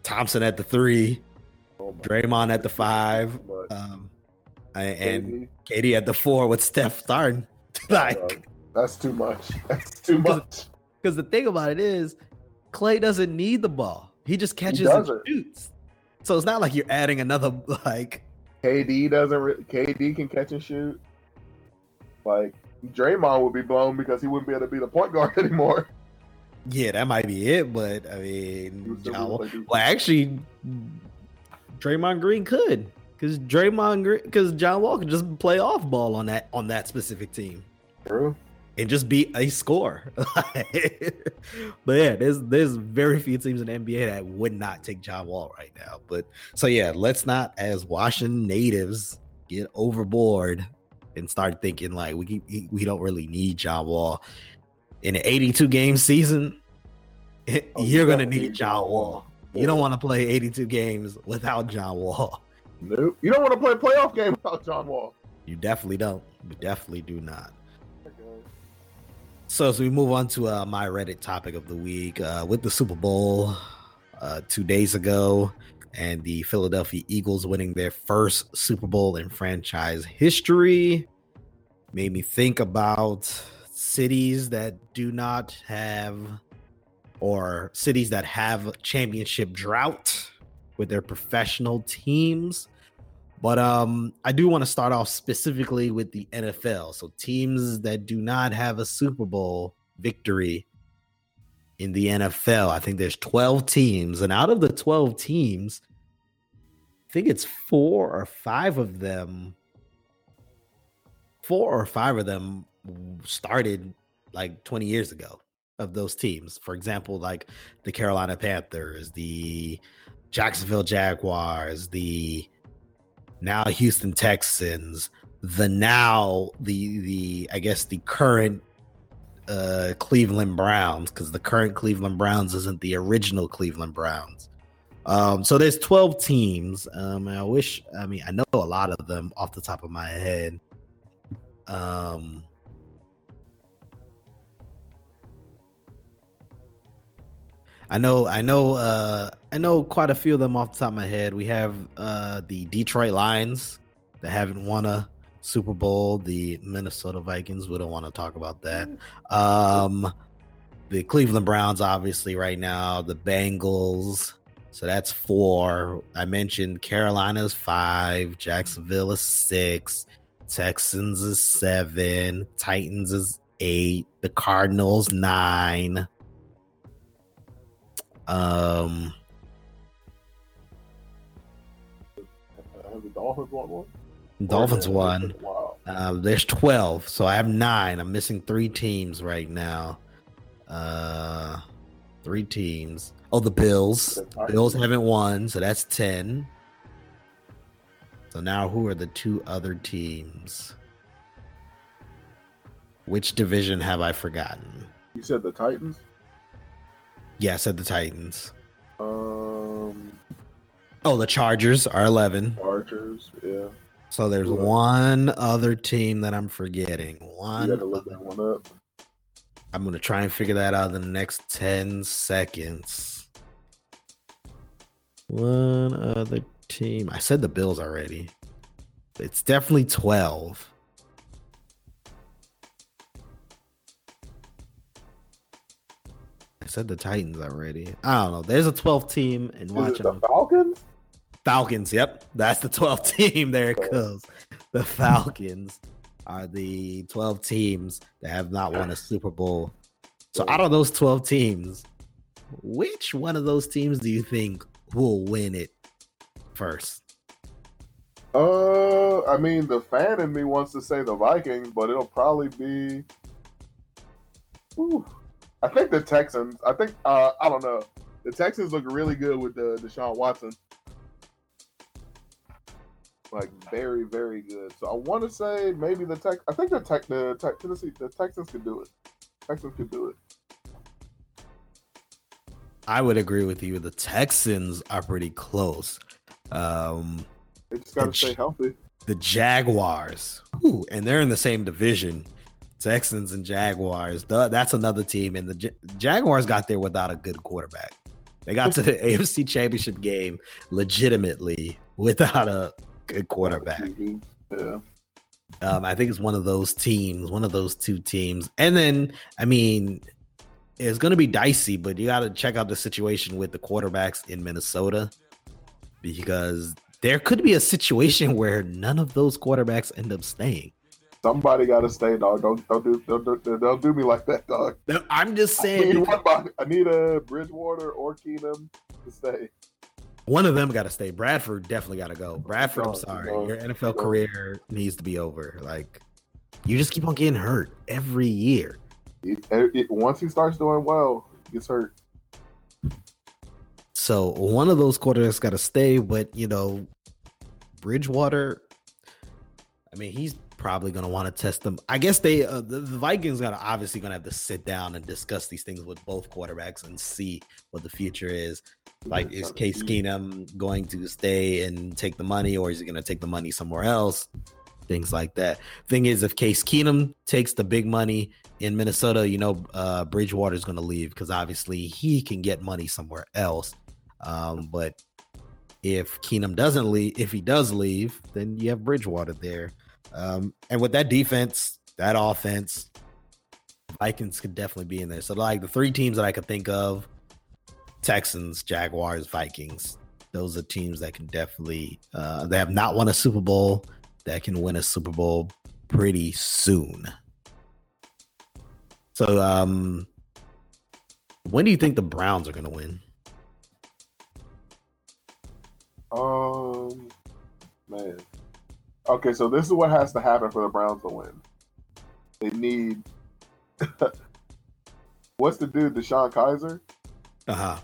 Thompson at the three, Oh Draymond at the five, um, and, and KD at the four with Steph starting. like, that's too much. That's too much. because the thing about it is, Klay doesn't need the ball. He just catches and shoots. So it's not like you're adding another like. KD doesn't. Re- KD can catch and shoot. Like Draymond would be blown because he wouldn't be able to be the point guard anymore. Yeah, that might be it, but I mean, would still John Wall- the point well, actually, Draymond Green could, because Draymond Green, because John Wall could just play off ball on that on that specific team. True. And just be a score. but yeah, there's there's very few teams in the NBA that would not take John Wall right now. But so yeah, let's not as Washington natives get overboard and start thinking like we we don't really need John Wall in an 82 game season. Oh, You're gonna need need John. Wall. You don't want to play 82 games without John Wall. Nope. You don't want to play a playoff game without John Wall. You definitely don't. You definitely do not. So as we move on to uh, my Reddit topic of the week, uh, with the Super Bowl uh, two days ago, and the Philadelphia Eagles winning their first Super Bowl in franchise history, made me think about cities that do not have, or cities that have championship drought with their professional teams. But um, I do want to start off specifically with the NFL. So teams that do not have a Super Bowl victory in the NFL. I think there's 12 teams, and out of the 12 teams, I think it's four or five of them. Four or five of them started like 20 years ago of those teams. For example, like the Carolina Panthers, the Jacksonville Jaguars, the now Houston Texans, the now the the I guess the current uh Cleveland Browns because the current Cleveland Browns isn't the original Cleveland Browns. Um so there's 12 teams. Um I wish I mean I know a lot of them off the top of my head. Um I know, I know, uh, I know quite a few of them off the top of my head. We have uh, the Detroit Lions that haven't won a Super Bowl. The Minnesota Vikings. We don't want to talk about that. Um, the Cleveland Browns, obviously, right now. The Bengals. So that's four. I mentioned Carolina's five. Jacksonville is six. Texans is seven. Titans is eight. The Cardinals nine. Um, Have the Dolphins won one? Dolphins won. Wow. Uh, there's 12, so I have nine. I'm missing three teams right now. Uh, three teams. Oh, the Bills. The Bills haven't won, so that's 10. So now, who are the two other teams? Which division have I forgotten? You said the Titans. Yeah, said the Titans. Um, Oh, the Chargers are 11. Archers. Yeah. So there's else? one other team that I'm forgetting. One. got to look that one up. I'm gonna try and figure that out in the next 10 seconds. One other team. I said the Bills already. It's definitely 12. I said the Titans already. I don't know. There's a 12 team and watching the. Falcons? Falcons. Yep, that's the 12 team. There it goes. The Falcons are the 12 teams that have not won a Super Bowl. So out of those 12 teams, which one of those teams do you think will win it first? Uh, I mean, the fan in me wants to say the Vikings, but it'll probably be. Ooh, I think the Texans. I think uh, I don't know. The Texans look really good with the Deshaun Watson. Like very, very good. So I want to say maybe the Tex. I think the Tech, the Tech, Tennessee, the Texans could do it. Texans could do it. I would agree with you. The Texans are pretty close. Um, They just got to stay healthy. the Jaguars, whew, and they're in the same division. Texans and Jaguars. Duh, that's another team. And the Ja- Jaguars got there without a good quarterback. They got to the AFC Championship game legitimately without a good quarterback. Yeah. Um, I think it's one of those teams, one of those two teams. And then, I mean, it's going to be dicey, but you got to check out the situation with the quarterbacks in Minnesota because there could be a situation where none of those quarterbacks end up staying. Somebody got to stay, dog. Don't don't do don't, do- don't do me like that, dog. No, I'm just saying I need a Bridgewater or Keenum to stay. one of them got to stay. Bradford definitely got to go. Bradford, I'm sorry, your NFL career needs to be over. Like, you just keep on getting hurt every year. It- it- once he starts doing well, he gets hurt. So one of those quarterbacks got to stay, but you know, Bridgewater. I mean, he's probably going to want to test them. I guess they, uh, the, the Vikings, to obviously going to have to sit down and discuss these things with both quarterbacks and see what the future is. Like, is Case Keenum going to stay and take the money, or is he going to take the money somewhere else? Things like that. Thing is, if Case Keenum takes the big money in Minnesota, you know, uh, Bridgewater is going to leave because obviously he can get money somewhere else. Um, but if Keenum doesn't leave, if he does leave, then you have Bridgewater there. Um, and with that defense, that offense, Vikings could definitely be in there. So, like the three teams that I could think of Texans, Jaguars, Vikings. Those are teams that can definitely, uh, they have not won a Super Bowl, that can win a Super Bowl pretty soon. So, um, when do you think the Browns are going to win? Um, man. Okay, so this is what has to happen for the Browns to win. They need. What's the dude, DeShone Kizer? Uh huh.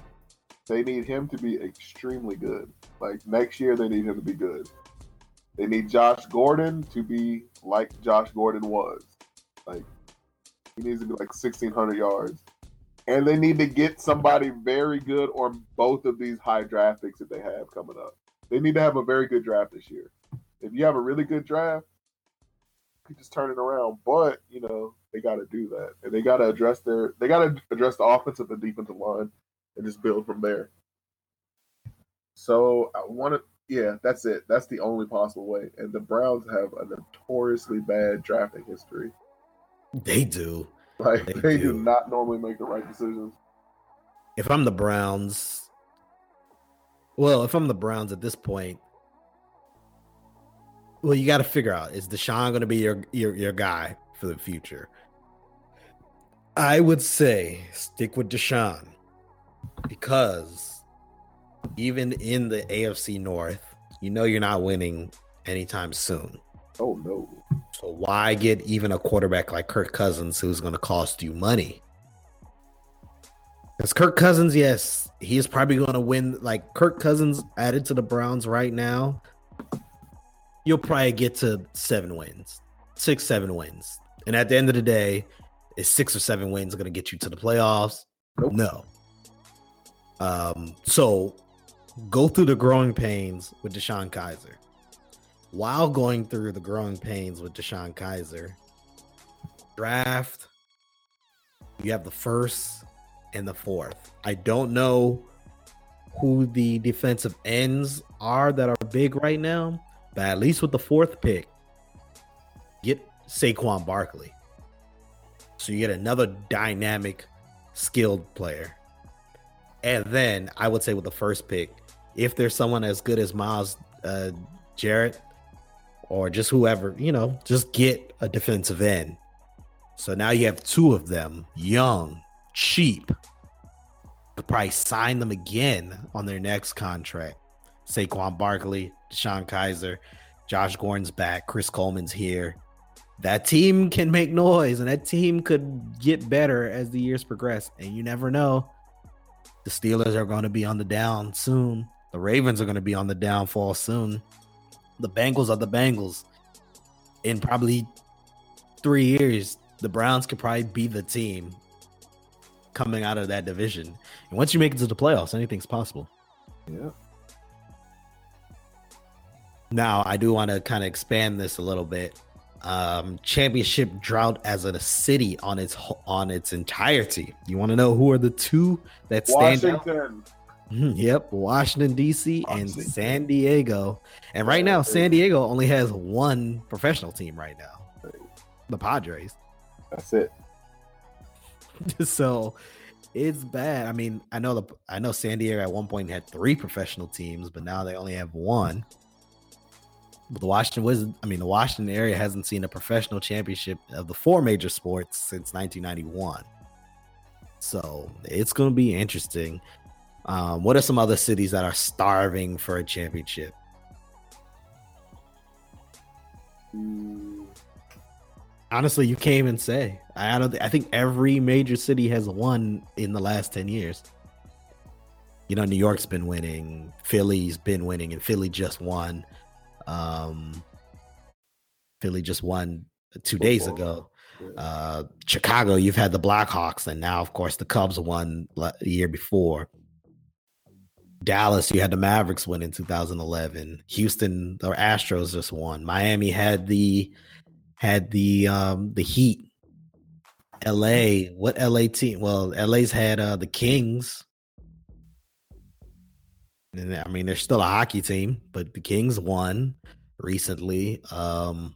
They need him to be extremely good. Like next year, they need him to be good. They need Josh Gordon to be like Josh Gordon was. Like he needs to be like sixteen hundred yards, and they need to get somebody very good on both of these high draft picks that they have coming up. They need to have a very good draft this year. If you have a really good draft, you just turn it around. But you know they got to do that, and they got to address their they got to address the offensive and defensive line, and just build from there. So I want to yeah, that's it. That's the only possible way. And the Browns have a notoriously bad drafting history. They do. Like They they, do. do. not normally make the right decisions. If I'm the Browns, well, if I'm the Browns at this point, well, you got to figure out is DeShone going to be your, your your guy for the future? I would say stick with DeShone because even in the AFC North, you know you're not winning anytime soon. Oh no. So why get even a quarterback like Kirk Cousins who's going to cost you money? Because Kirk Cousins, yes, he is probably going to win. Like Kirk Cousins added to the Browns right now, you'll probably get to seven wins, six, seven wins. And at the end of the day, is six or seven wins going to get you to the playoffs? Nope. No. Um, so go through the growing pains with DeShone Kizer while going through the growing pains with DeShone Kizer, draft, you have the first and the fourth. I don't know who the defensive ends are that are big right now, but at least with the fourth pick, get Saquon Barkley. So you get another dynamic, skilled player. And then I would say with the first pick, if there's someone as good as Myles uh, Garrett or just whoever, you know, just get a defensive end. So now you have two of them, young, cheap. Could probably sign them again on their next contract. Saquon Barkley, DeShone Kizer, Josh Gordon's back, Chris Coleman's here. That team can make noise and that team could get better as the years progress. And you never know. The Steelers are going to be on the down soon. The Ravens are going to be on the downfall soon. The Bengals are the Bengals. In probably three years, the Browns could probably be the team coming out of that division. And once you make it to the playoffs, anything's possible. Yeah. Now, I do want to kind of expand this a little bit. Um, championship drought as a city on its on its entirety. You want to know who are the two that stand? Washington. Mhm, Yep, Washington D.C. and San Diego. And right now, San Diego only has one professional team right now, the Padres. That's it. so it's bad. I mean, I know the I know San Diego at one point had three professional teams, but now they only have one. The Washington Wizards, I mean, the Washington area hasn't seen a professional championship of the four major sports since 1991. So it's going to be interesting. Um, what are some other cities that are starving for a championship? Honestly, you can't even say. I don't. I think every major city has won in the last ten years. You know, New York's been winning, Philly's been winning, and Philly just won. Um, Philly just won two days ago. Uh, Chicago, you've had the Blackhawks, and now, of course, the Cubs won the year before. Dallas, you had the Mavericks win in 2011. Houston, the Astros just won. Miami had the had the um the Heat. LA, what LA team? Well, LA's had uh the Kings. And I mean, they're still a hockey team, but the Kings won recently. Um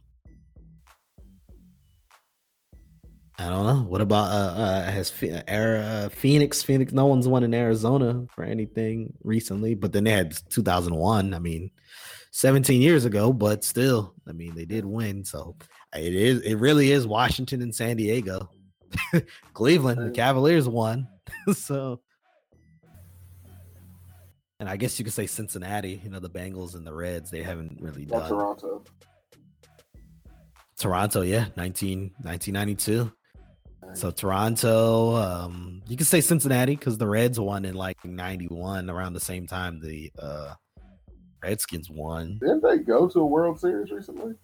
I don't know. What about uh, uh has Phe- Ara- uh, Phoenix? Phoenix. No one's won in Arizona for anything recently, but then they had 2001. I mean, 17 years ago, but still, I mean, they did win. So it is. It really is Washington and San Diego. Cleveland, the Cavaliers won. so, and I guess you could say Cincinnati. You know, the Bengals and the Reds. They haven't really Or done. Toronto. Toronto, yeah, 19, 1992. So Toronto, um, you can say Cincinnati because the Reds won in like 91 around the same time the uh Redskins won. Didn't they go to a World Series recently?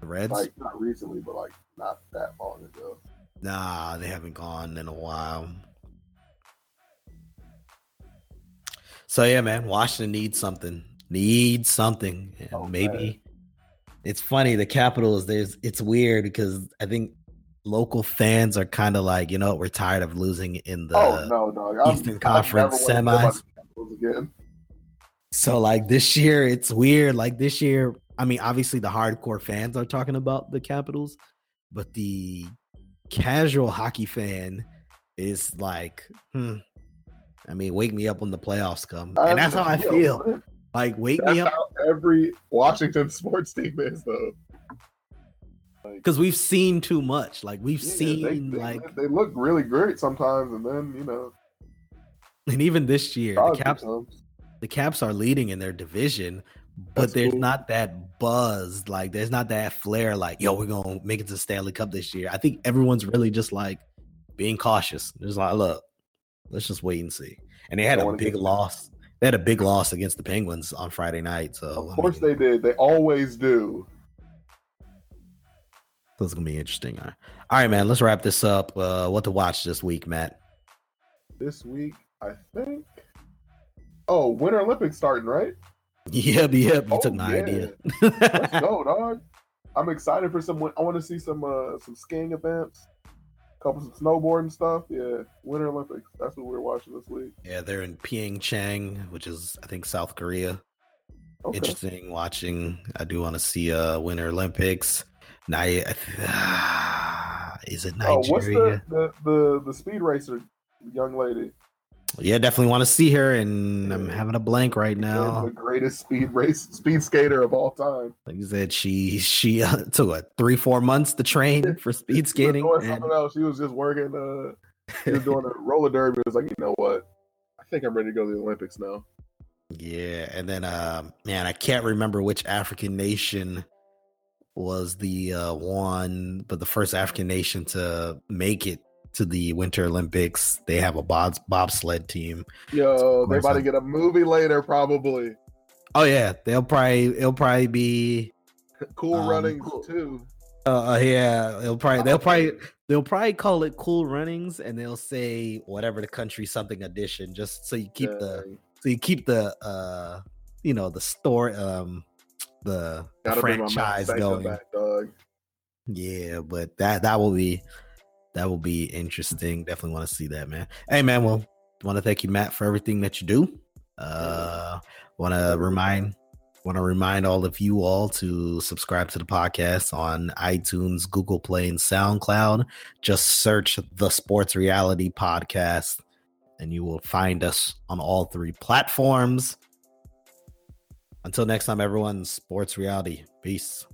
The Reds, Like not recently, but like not that long ago. nah, they haven't gone in a while. So yeah, man, Washington needs something. Needs something. And Oh, maybe it's funny. The Capitals, there's it's weird because I think local fans are kind of like, you know, we're tired of losing in the oh no, dog! Eastern I've Conference never wanted to semis. go by the Capitals Again. So like this year, it's weird. Like this year, I mean, obviously the hardcore fans are talking about the Capitals, but the casual hockey fan is like, hmm. I mean, wake me up when the playoffs come, and that's how I feel. Like, wake That's me up how every Washington sports team is, though. Like, because we've seen too much. Like we've yeah, seen they, they, like, they look really great sometimes, and then you know, and even this year, the Caps, comes. the Caps are leading in their division, but That's there's cool. not that buzz. Like there's not that flair. Like yo, we're gonna make it to Stanley Cup this year. I think everyone's really just like being cautious. Just like look, let's just wait and see. And they had a big loss. They had a big loss against the Penguins on Friday night. So Of I course mean, they did. They always do. this is gonna be interesting. All right. All right, man. Let's wrap this up. Uh, what to watch this week, Matt? This week, I think. Oh, Winter Olympics starting, right? Yep, yep. You Oh, took my yeah. idea. Let's go, dog. I'm excited for some. I want to see some uh some skiing events. Couple of snowboarding stuff. Yeah, Winter Olympics. That's what we're watching this week. Yeah, they're in Pyeongchang, which is I think South Korea. Okay. Interesting watching. I do want to see uh Winter Olympics. Ni- is it Oh, what's the, the the the speed racer young lady? Yeah, definitely want to see her, and I'm having a blank right the now. greatest speed race speed skater of all time. Like you said, she she uh, took what three four months to train for speed She skating. doing and- else. She was just working. Uh, she was doing a roller derby. It was like, you know what? I think I'm ready to go to the Olympics now. Yeah, and then uh, man, I can't remember which African nation was the uh one, but the first African nation to make it to the Winter Olympics. They have a bob bobsled team. Yo, they Where's about to get a movie later, probably. Oh yeah, they'll probably it'll probably be Cool Um, Runnings cool. too. uh uh, yeah, they'll probably they'll probably they'll probably call it Cool Runnings and they'll say whatever the country something edition just so you keep the so you keep the uh you know the store um the, the Gotta bring my Matt franchise going. back. Yeah, but that that will be that will be interesting. Definitely want to see that, man. Hey, man. Well, want to thank you, Matt, for everything that you do. Uh, want to remind want to remind all of you all to subscribe to the podcast on iTunes, Google Play, and SoundCloud. Just search the Sports Reality Podcast, and you will find us on all three platforms. Until next time, everyone. Sports Reality. Peace.